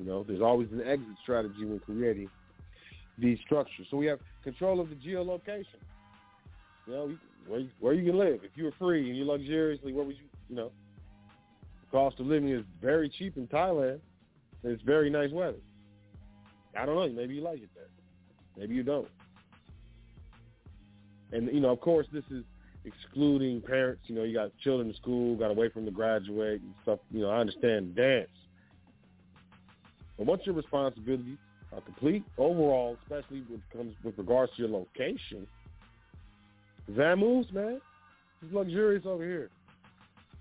You know, there's always an exit strategy when creating these structures. So we have control of the geolocation. You know, where where you can live. If you were free and you luxuriously, where would you, you know, the cost of living is very cheap in Thailand. And it's very nice weather. I don't know. Maybe you like it there. Maybe you don't. And, you know, of course, this is excluding parents. You know, you got children in school, got away from the graduate and stuff. You know, I understand dance. But once your responsibilities are complete overall, especially when it comes with regards to your location, that moves, man. It's luxurious over here.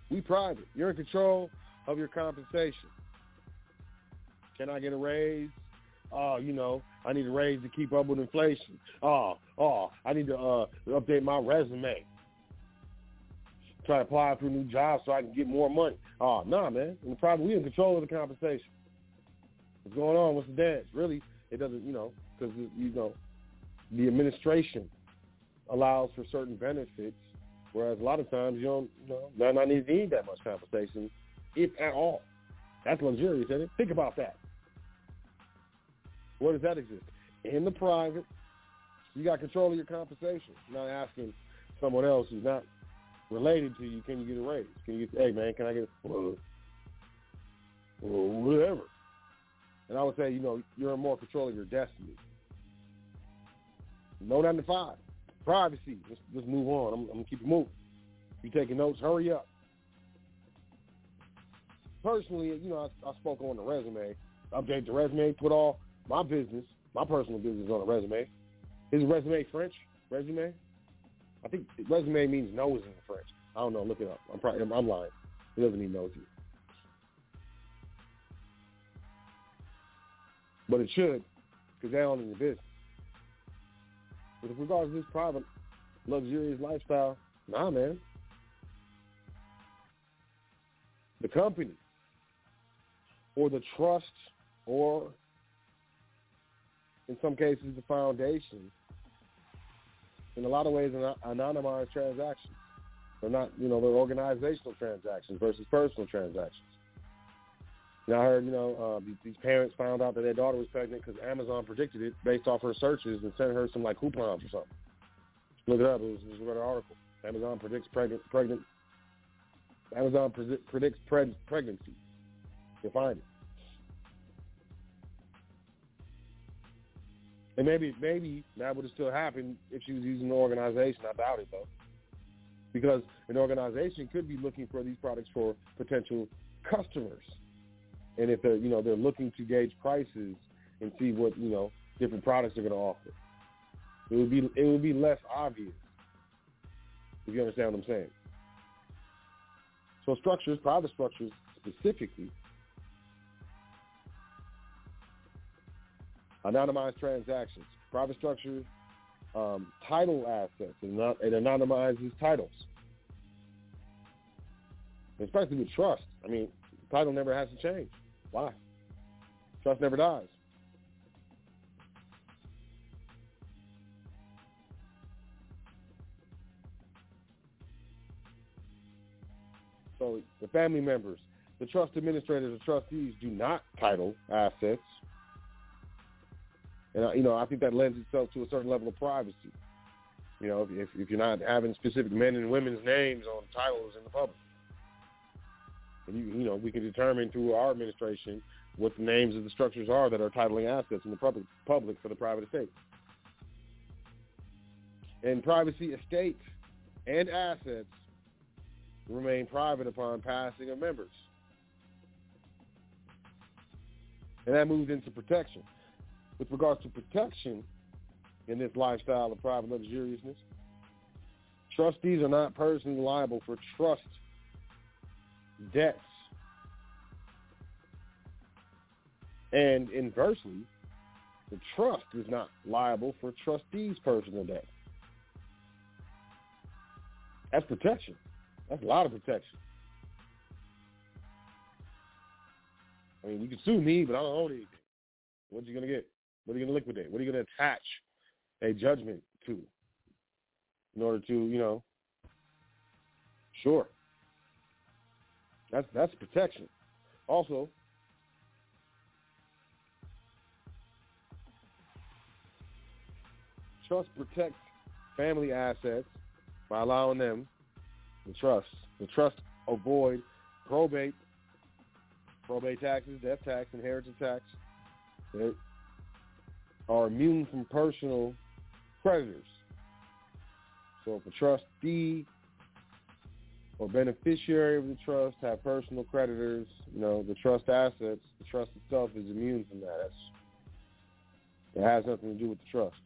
We private. You're in control of your compensation. Can I get a raise? Oh, you know, I need a raise to keep up with inflation. Oh, oh, I need to uh, update my resume. Try to apply for a new job so I can get more money. Oh, nah, man. In the private, we in control of the compensation. What's going on? What's the dance? Really, it doesn't, you know, because, you know, the administration allows for certain benefits, whereas a lot of times you don't, you know, not need, that much compensation, if at all. That's luxurious, isn't it? Think about that. Where does that exist? In the private, you got control of your compensation. You're not asking someone else who's not related to you, can you get a raise? Can you get, hey man, can I get, well, whatever. And I would say, you know, you're in more control of your destiny. No nine to five. Privacy. Let's, let's move on. I'm, I'm going to keep it moving. You taking notes, hurry up. Personally, you know, I, I spoke on the resume. Update the resume, put all my business, my personal business on a resume. Is resume French? Resume? I think resume means nose in French. I don't know. Look it up. I'm probably I'm lying. It doesn't mean nose. But it should, because they're owning the business. But with regards to this private, luxurious lifestyle, nah, man. The company or the trust or in some cases the foundation in a lot of ways anonymized transactions. They're not, you know, they're organizational transactions versus personal transactions. And I heard, you know, uh, these, parents found out that their daughter was pregnant because Amazon predicted it based off her searches and sent her some like coupons or something. Look it up. It was, it was an article. Amazon predicts pregnant. pregnant Amazon pre- predicts pre- pregnancy. You'll find it. And maybe maybe that would have still happened if she was using an organization. I doubt it though, because an organization could be looking for these products for potential customers and if they're you know they're looking to gauge prices and see what you know different products they're going to offer. It would be it would be less obvious if you understand what I'm saying. So structures, private structures specifically, anonymized transactions, private structures, um, title assets, and, not, it anonymizes titles, especially with trust. I mean, title never has to change. Why? Trust never dies. So the family members, the trust administrators, the trustees do not title assets. And, uh, you know, I think that lends itself to a certain level of privacy. You know, if, if you're not having specific men and women's names on titles in the public. You, you know, we can determine through our administration what the names of the structures are that are titling assets in the public, public for the private estate. And privacy estates and assets remain private upon passing of members. And that moves into protection. With regards to protection in this lifestyle of private luxuriousness, trustees are not personally liable for trust debts. And inversely, the trust is not liable for trustees' personal debt. That's protection. That's a lot of protection. I mean, you can sue me, but I don't own anything. What are you going to get? What are you going to liquidate? What are you going to attach a judgment to in order to, you know, sure. That's that's protection. Also, trust protects family assets by allowing them, the trust, the trust avoid probate, probate taxes, death tax, inheritance tax. They are immune from personal creditors. So if a trustee or beneficiary of the trust have personal creditors, you know, the trust assets, the trust itself is immune from that. That's, it has nothing to do with the trust.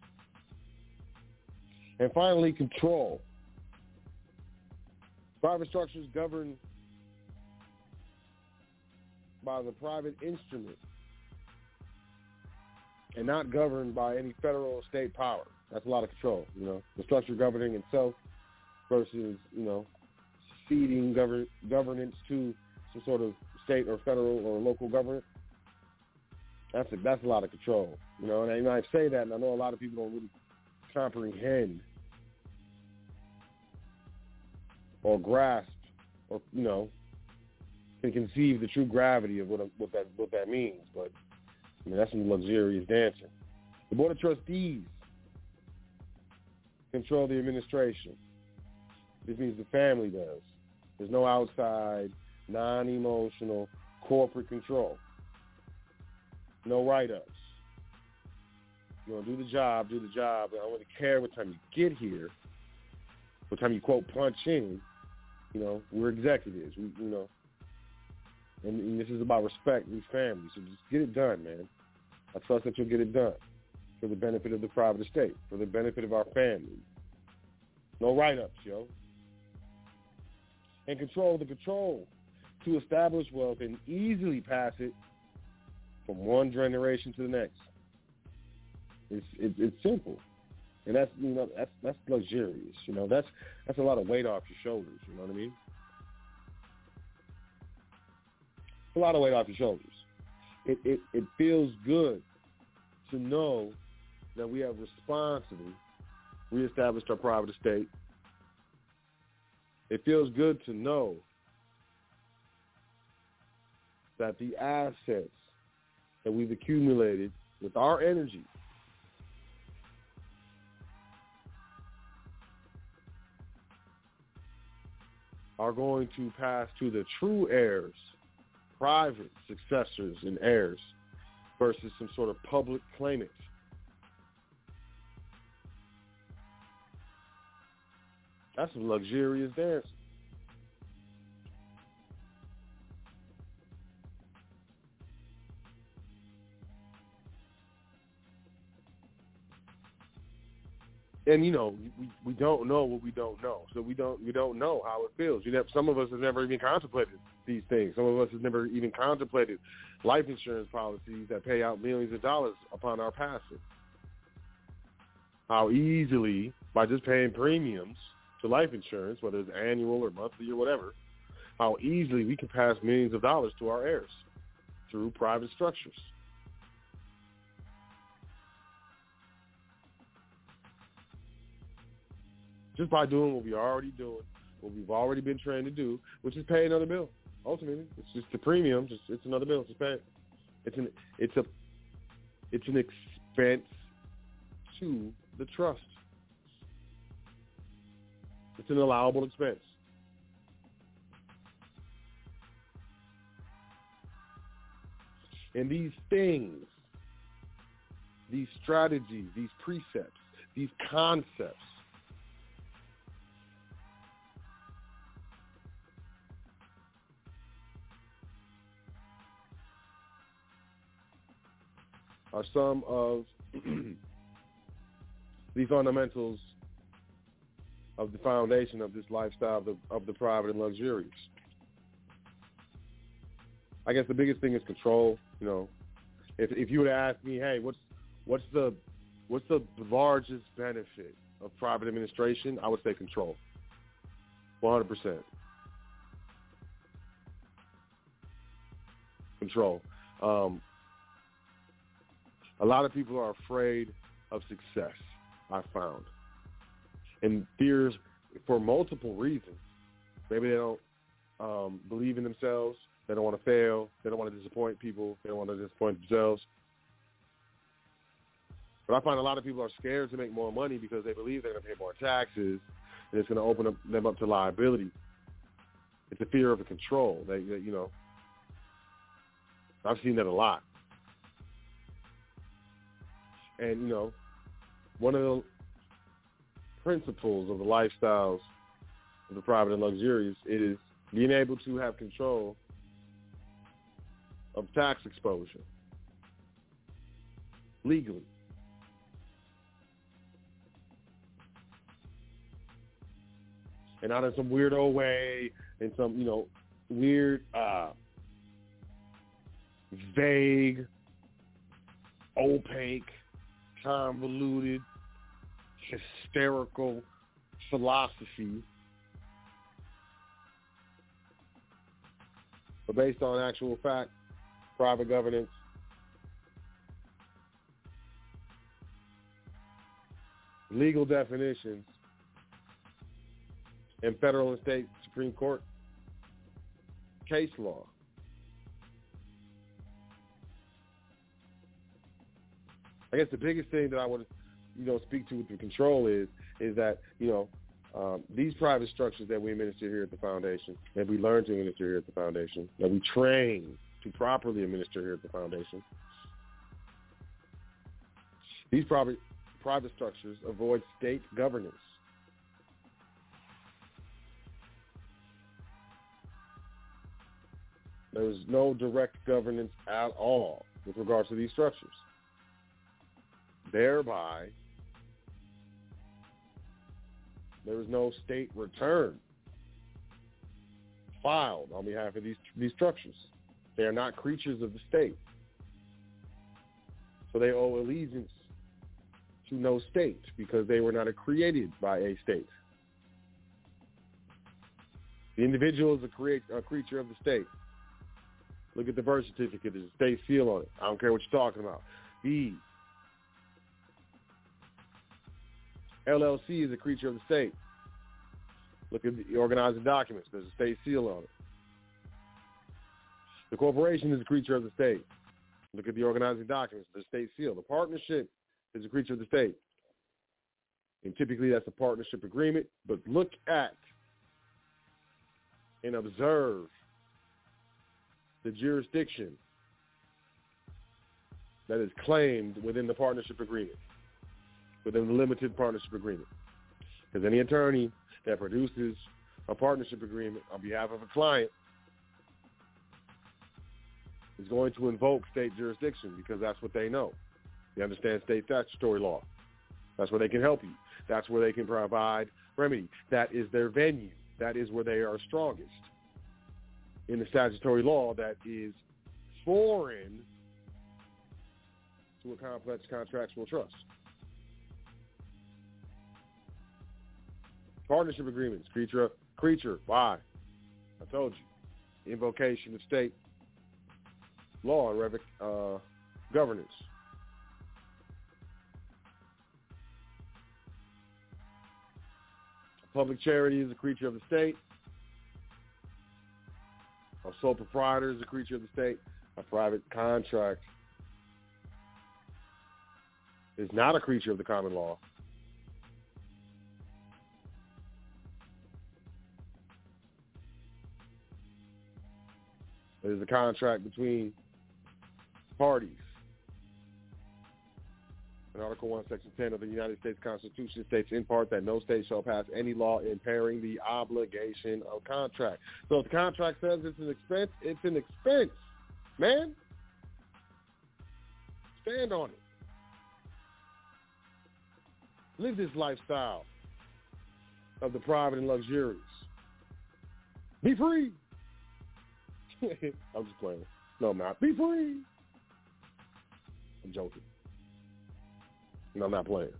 And finally, control. Private structures governed by the private instrument and not governed by any federal or state power. That's a lot of control, you know. The structure governing itself versus, you know, ceding govern- governance to some sort of state or federal or local government. That's a, that's a lot of control, you know. And I, I say that, and I know a lot of people don't really comprehend or grasp or you know can conceive the true gravity of what what that what that means. But I mean that's some luxurious dancing. The board of trustees control the administration. This means the family does. There's no outside, non-emotional corporate control. No write-ups. You want to do the job, do the job. I don't really care what time you get here, what time you quote punch in. You know, we're executives. We, you know, and, and this is about respect. these families. so just get it done, man. I trust that you'll get it done for the benefit of the private estate, for the benefit of our family. No write-ups, yo. And control the control to establish wealth and easily pass it from one generation to the next. It's it's, it's simple, and that's you know that's that's luxurious. You know that's that's a lot of weight off your shoulders. You know what I mean? A lot of weight off your shoulders. It it it feels good to know that we have responsibly reestablished our private estate. It feels good to know that the assets that we've accumulated with our energy are going to pass to the true heirs, private successors and heirs, versus some sort of public claimant. That's some luxurious dancing. and you know we we don't know what we don't know, so we don't we don't know how it feels. You know, some of us have never even contemplated these things. Some of us have never even contemplated life insurance policies that pay out millions of dollars upon our passing. How easily by just paying premiums to life insurance, whether it's annual or monthly or whatever, how easily we can pass millions of dollars to our heirs through private structures. just by doing what we're already doing, what we've already been trained to do, which is pay another bill. Ultimately, it's just the premium. Just it's another bill. Just pay. It's an it's a it's an expense to the trust. It's an allowable expense. And these things, these strategies, these precepts, these concepts are some of the fundamentals of the foundation of this lifestyle of the, of the private and luxurious. I guess the biggest thing is control. You know, if if you would ask me, hey, what's what's the what's the largest benefit of private administration? I would say control. One hundred percent. Control. Um, a lot of people are afraid of success. I found, and fears for multiple reasons. Maybe they don't um, believe in themselves. They don't want to fail. They don't want to disappoint people. They don't want to disappoint themselves. But I find a lot of people are scared to make more money because they believe they're going to pay more taxes, and it's going to open up, them up to liability. It's a fear of the control. They, they, you know, I've seen that a lot. And you know, one of the principles of the lifestyles of the private and luxurious It is being able to have control of tax exposure legally. And not in some weirdo way, in some, you know, weird, uh, vague, opaque, convoluted, hysterical philosophy but based on actual fact, private governance, legal definitions, and federal and state Supreme Court case law. I guess the biggest thing that I would, you know, speak to the control is is that you know um, these private structures that we administer here at the foundation, that we learn to administer here at the foundation, that we train to properly administer here at the foundation, these private private structures avoid state governance. There is no direct governance at all with regards to these structures. Thereby, there is no state return filed on behalf of these these structures. They are not creatures of the state. So they owe allegiance to no state because they were not created by a state. The individual is a, create, a creature of the state. Look at the birth certificate. There's a state seal on it. I don't care what you're talking about. The LLC is a creature of the state. Look at the organizing documents. There's a state seal on it. The corporation is a creature of the state. Look at the organizing documents. There's a state seal. The partnership is a creature of the state. And typically that's a partnership agreement. But look at and observe the jurisdiction that is claimed within the partnership agreement within the limited partnership agreement. Because any attorney that produces a partnership agreement on behalf of a client is going to invoke state jurisdiction because that's what they know. They understand state statutory law. That's where they can help you. That's where they can provide remedy. That is their venue. That is where they are strongest in the statutory law that is foreign to a complex contractual trust. Partnership agreements, creature, creature. Why? I told you. Invocation of state law and uh, governance. Public charity is a creature of the state. A sole proprietor is a creature of the state. A private contract is not a creature of the common law. It is a contract between parties. In Article 1, Section 10 of the United States Constitution states in part that no state shall pass any law impairing the obligation of contract. So if the contract says it's an expense, it's an expense, man. Stand on it. Live this lifestyle of the private and luxurious. Be free. I'm just playing. No, I'm not. Be free. I'm joking. No, I'm not playing.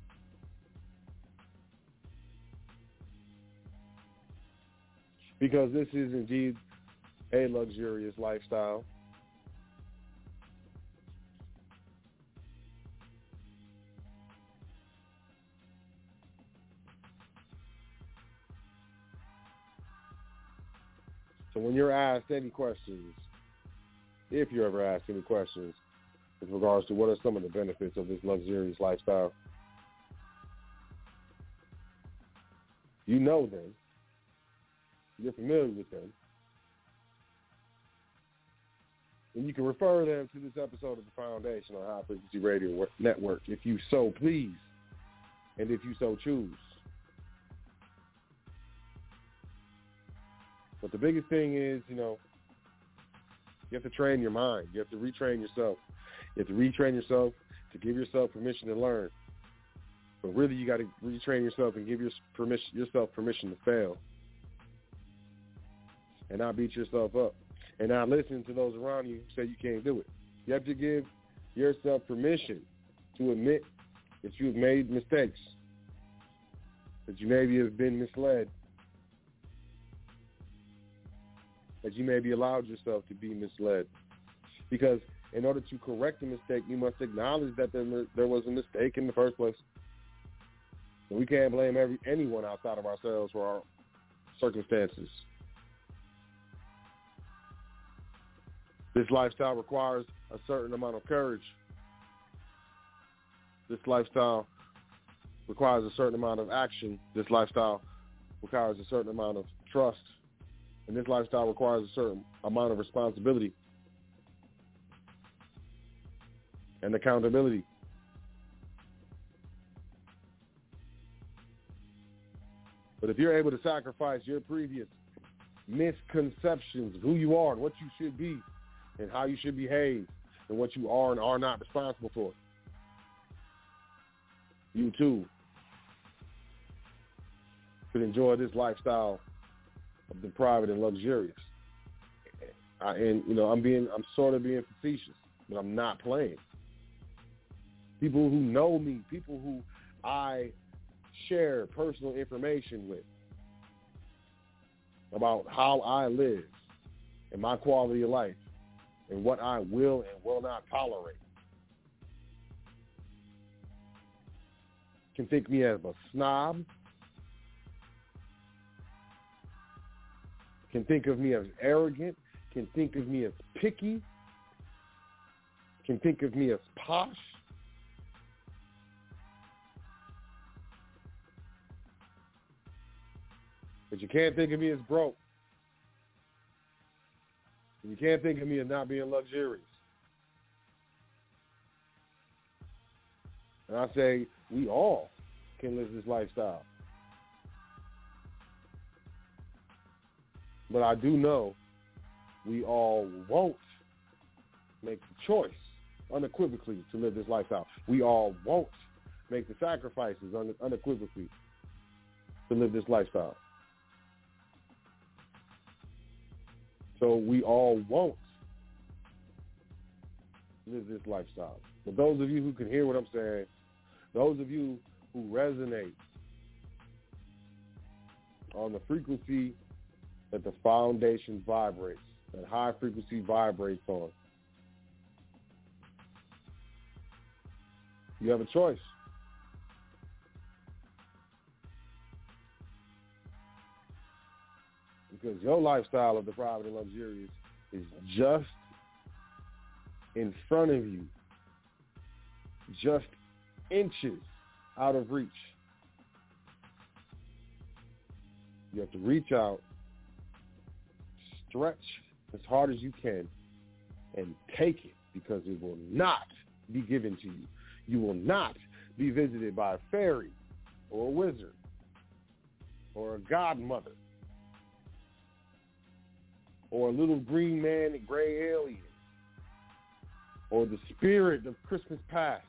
Because this is indeed a luxurious lifestyle. So when you're asked any questions, if you're ever asked any questions with regards to what are some of the benefits of this luxurious lifestyle, you know them. You're familiar with them. And you can refer them to this episode of the Foundation on High Frequency Radio Network if you so please and if you so choose. But the biggest thing is, you know, you have to train your mind. You have to retrain yourself. You have to retrain yourself to give yourself permission to learn. But really, you got to retrain yourself and give your permission, yourself permission to fail, and not beat yourself up, and not listen to those around you who say you can't do it. You have to give yourself permission to admit that you have made mistakes, that you maybe have been misled, that you maybe allowed yourself to be misled. Because in order to correct a mistake, you must acknowledge that there, there was a mistake in the first place. And we can't blame every anyone outside of ourselves for our circumstances. This lifestyle requires a certain amount of courage. This lifestyle requires a certain amount of action. This lifestyle requires a certain amount of trust. And this lifestyle requires a certain amount of responsibility and accountability. But if you're able to sacrifice your previous misconceptions of who you are and what you should be and how you should behave and what you are and are not responsible for, you too could enjoy this lifestyle of the private and luxurious. I, and you know, I'm being, I'm sort of being facetious, but I'm not playing. People who know me, people who I share personal information with about how I live and my quality of life and what I will and will not tolerate. Can think me as a snob, can think of me as arrogant, can think of me as picky, can think of me as posh. But you can't think of me as broke. You can't think of me as not being luxurious. And I say we all can live this lifestyle. But I do know we all won't make the choice unequivocally to live this lifestyle. We all won't make the sacrifices unequivocally to live this lifestyle. So we all won't live this lifestyle. But those of you who can hear what I'm saying, those of you who resonate on the frequency that the foundation vibrates, that high frequency vibrates on, you have a choice. Because your lifestyle of the private and luxurious is just in front of you, just inches out of reach. You have to reach out, stretch as hard as you can, and take it because it will not be given to you. You will not be visited by a fairy or a wizard or a godmother or a little green man and gray alien or the spirit of Christmas past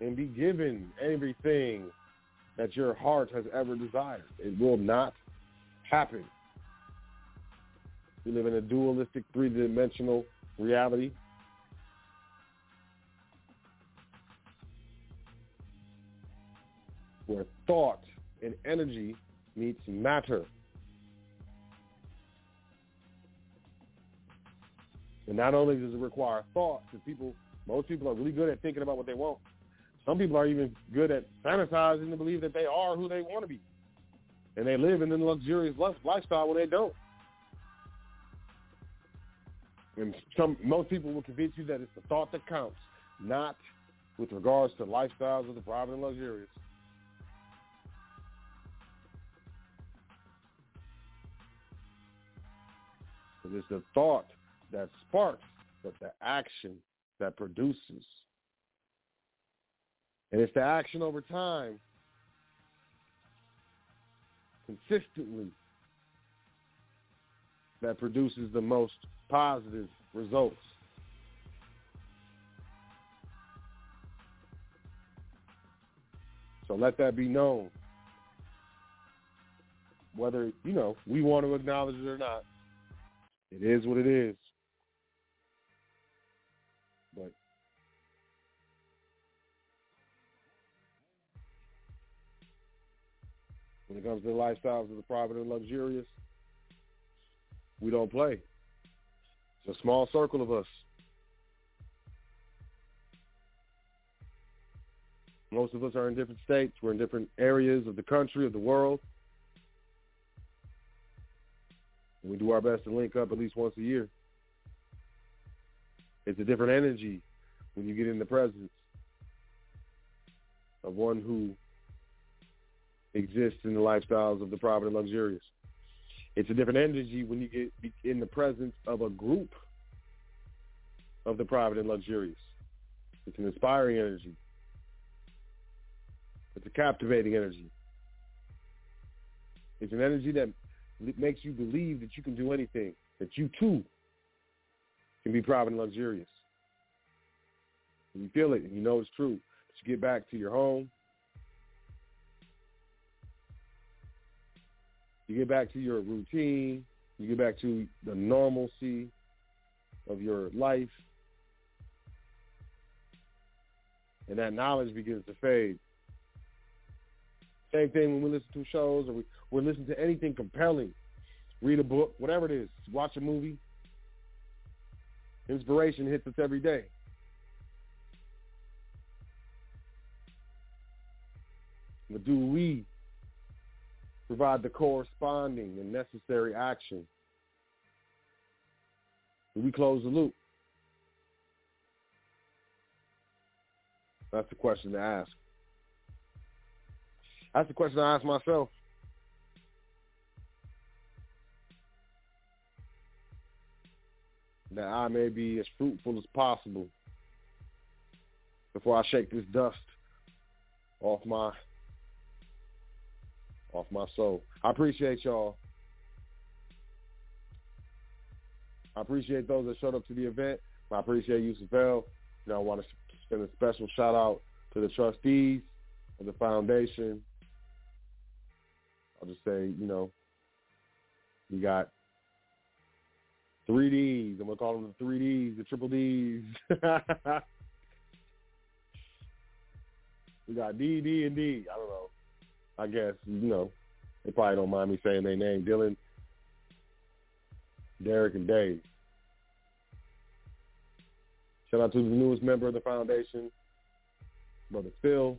and be given everything that your heart has ever desired. It will not happen. We live in a dualistic three-dimensional reality. Where thought and energy meets matter. And not only does it require thought, because people, most people are really good at thinking about what they want. Some people are even good at fantasizing to believe that they are who they want to be. And they live in the luxurious lifestyle where they don't. And some most people will convince you that it's the thought that counts, not with regards to lifestyles of the private and luxurious. it's the thought that sparks, but the action that produces. And it's the action over time, consistently, that produces the most positive results. So let that be known. Whether, you know, we want to acknowledge it or not. It is what it is. But when it comes to the lifestyles of the private and luxurious, we don't play. It's a small circle of us. Most of us are in different states. We're in different areas of the country, of the world. We do our best to link up at least once a year. It's a different energy when you get in the presence of one who exists in the lifestyles of the private and luxurious. It's a different energy when you get in the presence of a group of the private and luxurious. It's an inspiring energy. It's a captivating energy. It's an energy that makes you believe that you can do anything, that you too can be private and luxurious. And you feel it and you know it's true. But you get back to your home. You get back to your routine. You get back to the normalcy of your life. And that knowledge begins to fade. Same thing when we listen to shows or we, we listen to anything compelling. Read a book, whatever it is. Watch a movie. Inspiration hits us every day. But do we provide the corresponding and necessary action? We close the loop? That's the question to ask. That's the question I ask myself. That I may be as fruitful as possible before I shake this dust off my off my soul. I appreciate y'all. I appreciate those that showed up to the event. I appreciate Yusuf El. You know, I want to send a special shout out to the trustees of the foundation. I'll just say, you know, we got three Ds. I'm gonna call them the three Ds, the triple Ds. we got D, D, and D. I don't know. I guess you know they probably don't mind me saying their name. Dylan, Derek, and Dave. Shout out to the newest member of the foundation, Brother Phil.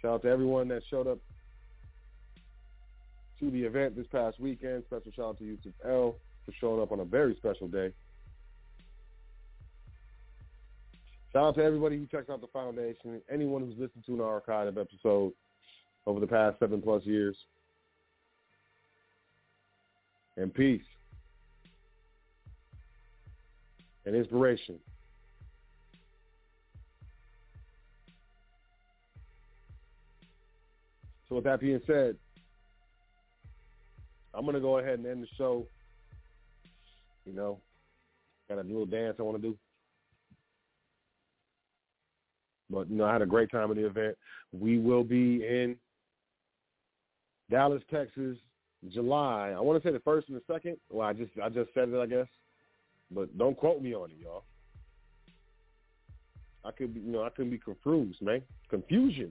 Shout out to everyone that showed up to the event this past weekend. Special shout out to Yusuf El for showing up on a very special day. Shout out to everybody who checks out the foundation, anyone who's listened to an archive episode over the past seven plus years. And peace. And inspiration. So with that being said, I'm gonna go ahead and end the show. You know, got a little dance I want to do. But you know, I had a great time at the event. We will be in Dallas, Texas, July. I want to say the first and the second. Well, I just I just said it, I guess. But don't quote me on it, y'all. I could be, you know, I couldn't be confused, man. Confusion.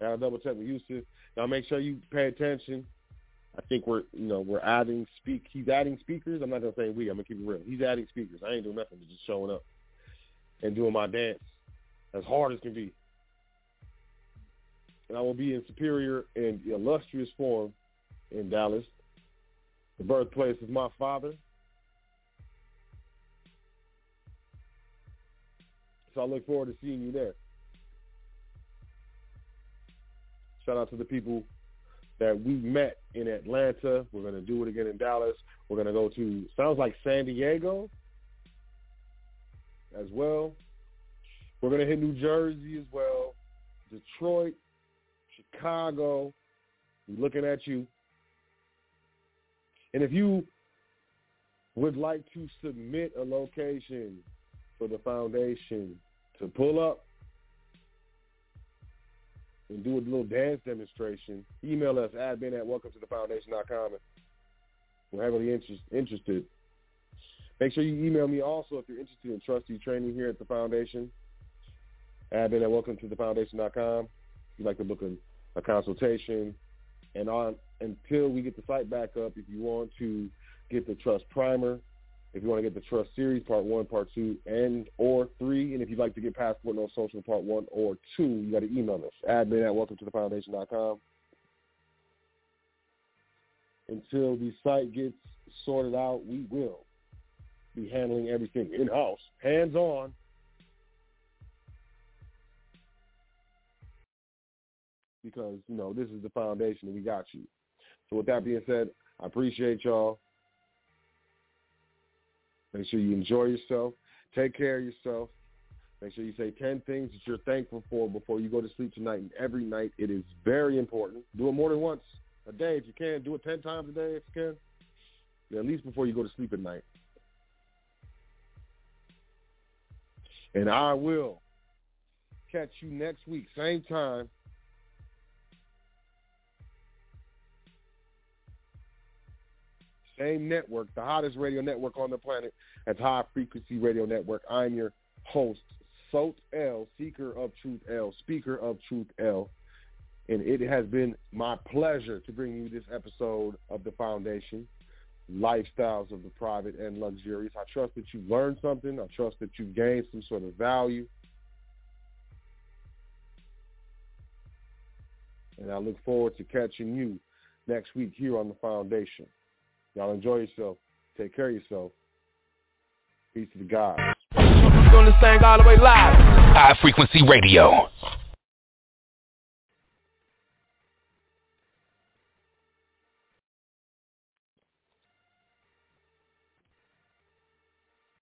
Gotta double check with Yusuf. Now make sure you pay attention. I think we're, you know, we're adding speak. He's adding speakers. I'm not gonna say we. I'm gonna keep it real. He's adding speakers. I ain't doing nothing. But just showing up and doing my dance as hard as can be. And I will be in superior and illustrious form in Dallas, the birthplace of my father. So I look forward to seeing you there. Shout out to the people that we met in Atlanta. We're going to do it again in Dallas. We're going to go to, sounds like San Diego as well. We're going to hit New Jersey as well, Detroit, Chicago. We're looking at you. And if you would like to submit a location for the foundation to pull up and do a little dance demonstration, email us admin at welcome to the foundation.com. We're heavily interest, interested. Make sure you email me also if you're interested in trustee training here at the foundation. Admin at welcome to the foundation.com. If you'd like to book a, a consultation. And on until we get the site back up, if you want to get the trust primer, if you want to get the trust series part one, part two, and or three, and if you'd like to get passport no social part one or two, you got to email us admin at welcome to the foundation.com. Until the site gets sorted out, we will be handling everything in house, hands on. Because you know this is the foundation, and we got you. So with that being said, I appreciate y'all. Make sure you enjoy yourself. Take care of yourself. Make sure you say 10 things that you're thankful for before you go to sleep tonight and every night. It is very important. Do it more than once a day if you can. Do it 10 times a day if you can. At least before you go to sleep at night. And I will catch you next week, same time. Same network, the hottest radio network on the planet. That's High Frequency Radio Network. I'm your host, Sot El, Seeker of Truth El, Speaker of Truth El. And it has been my pleasure to bring you this episode of The Foundation, Lifestyles of the Private and Luxurious. I trust that you've learned something. I trust that you've gained some sort of value. And I look forward to catching you next week here on The Foundation. Y'all enjoy yourself. Take care of yourself. Peace to the God. Doing this thing all the way live. High Frequency Radio.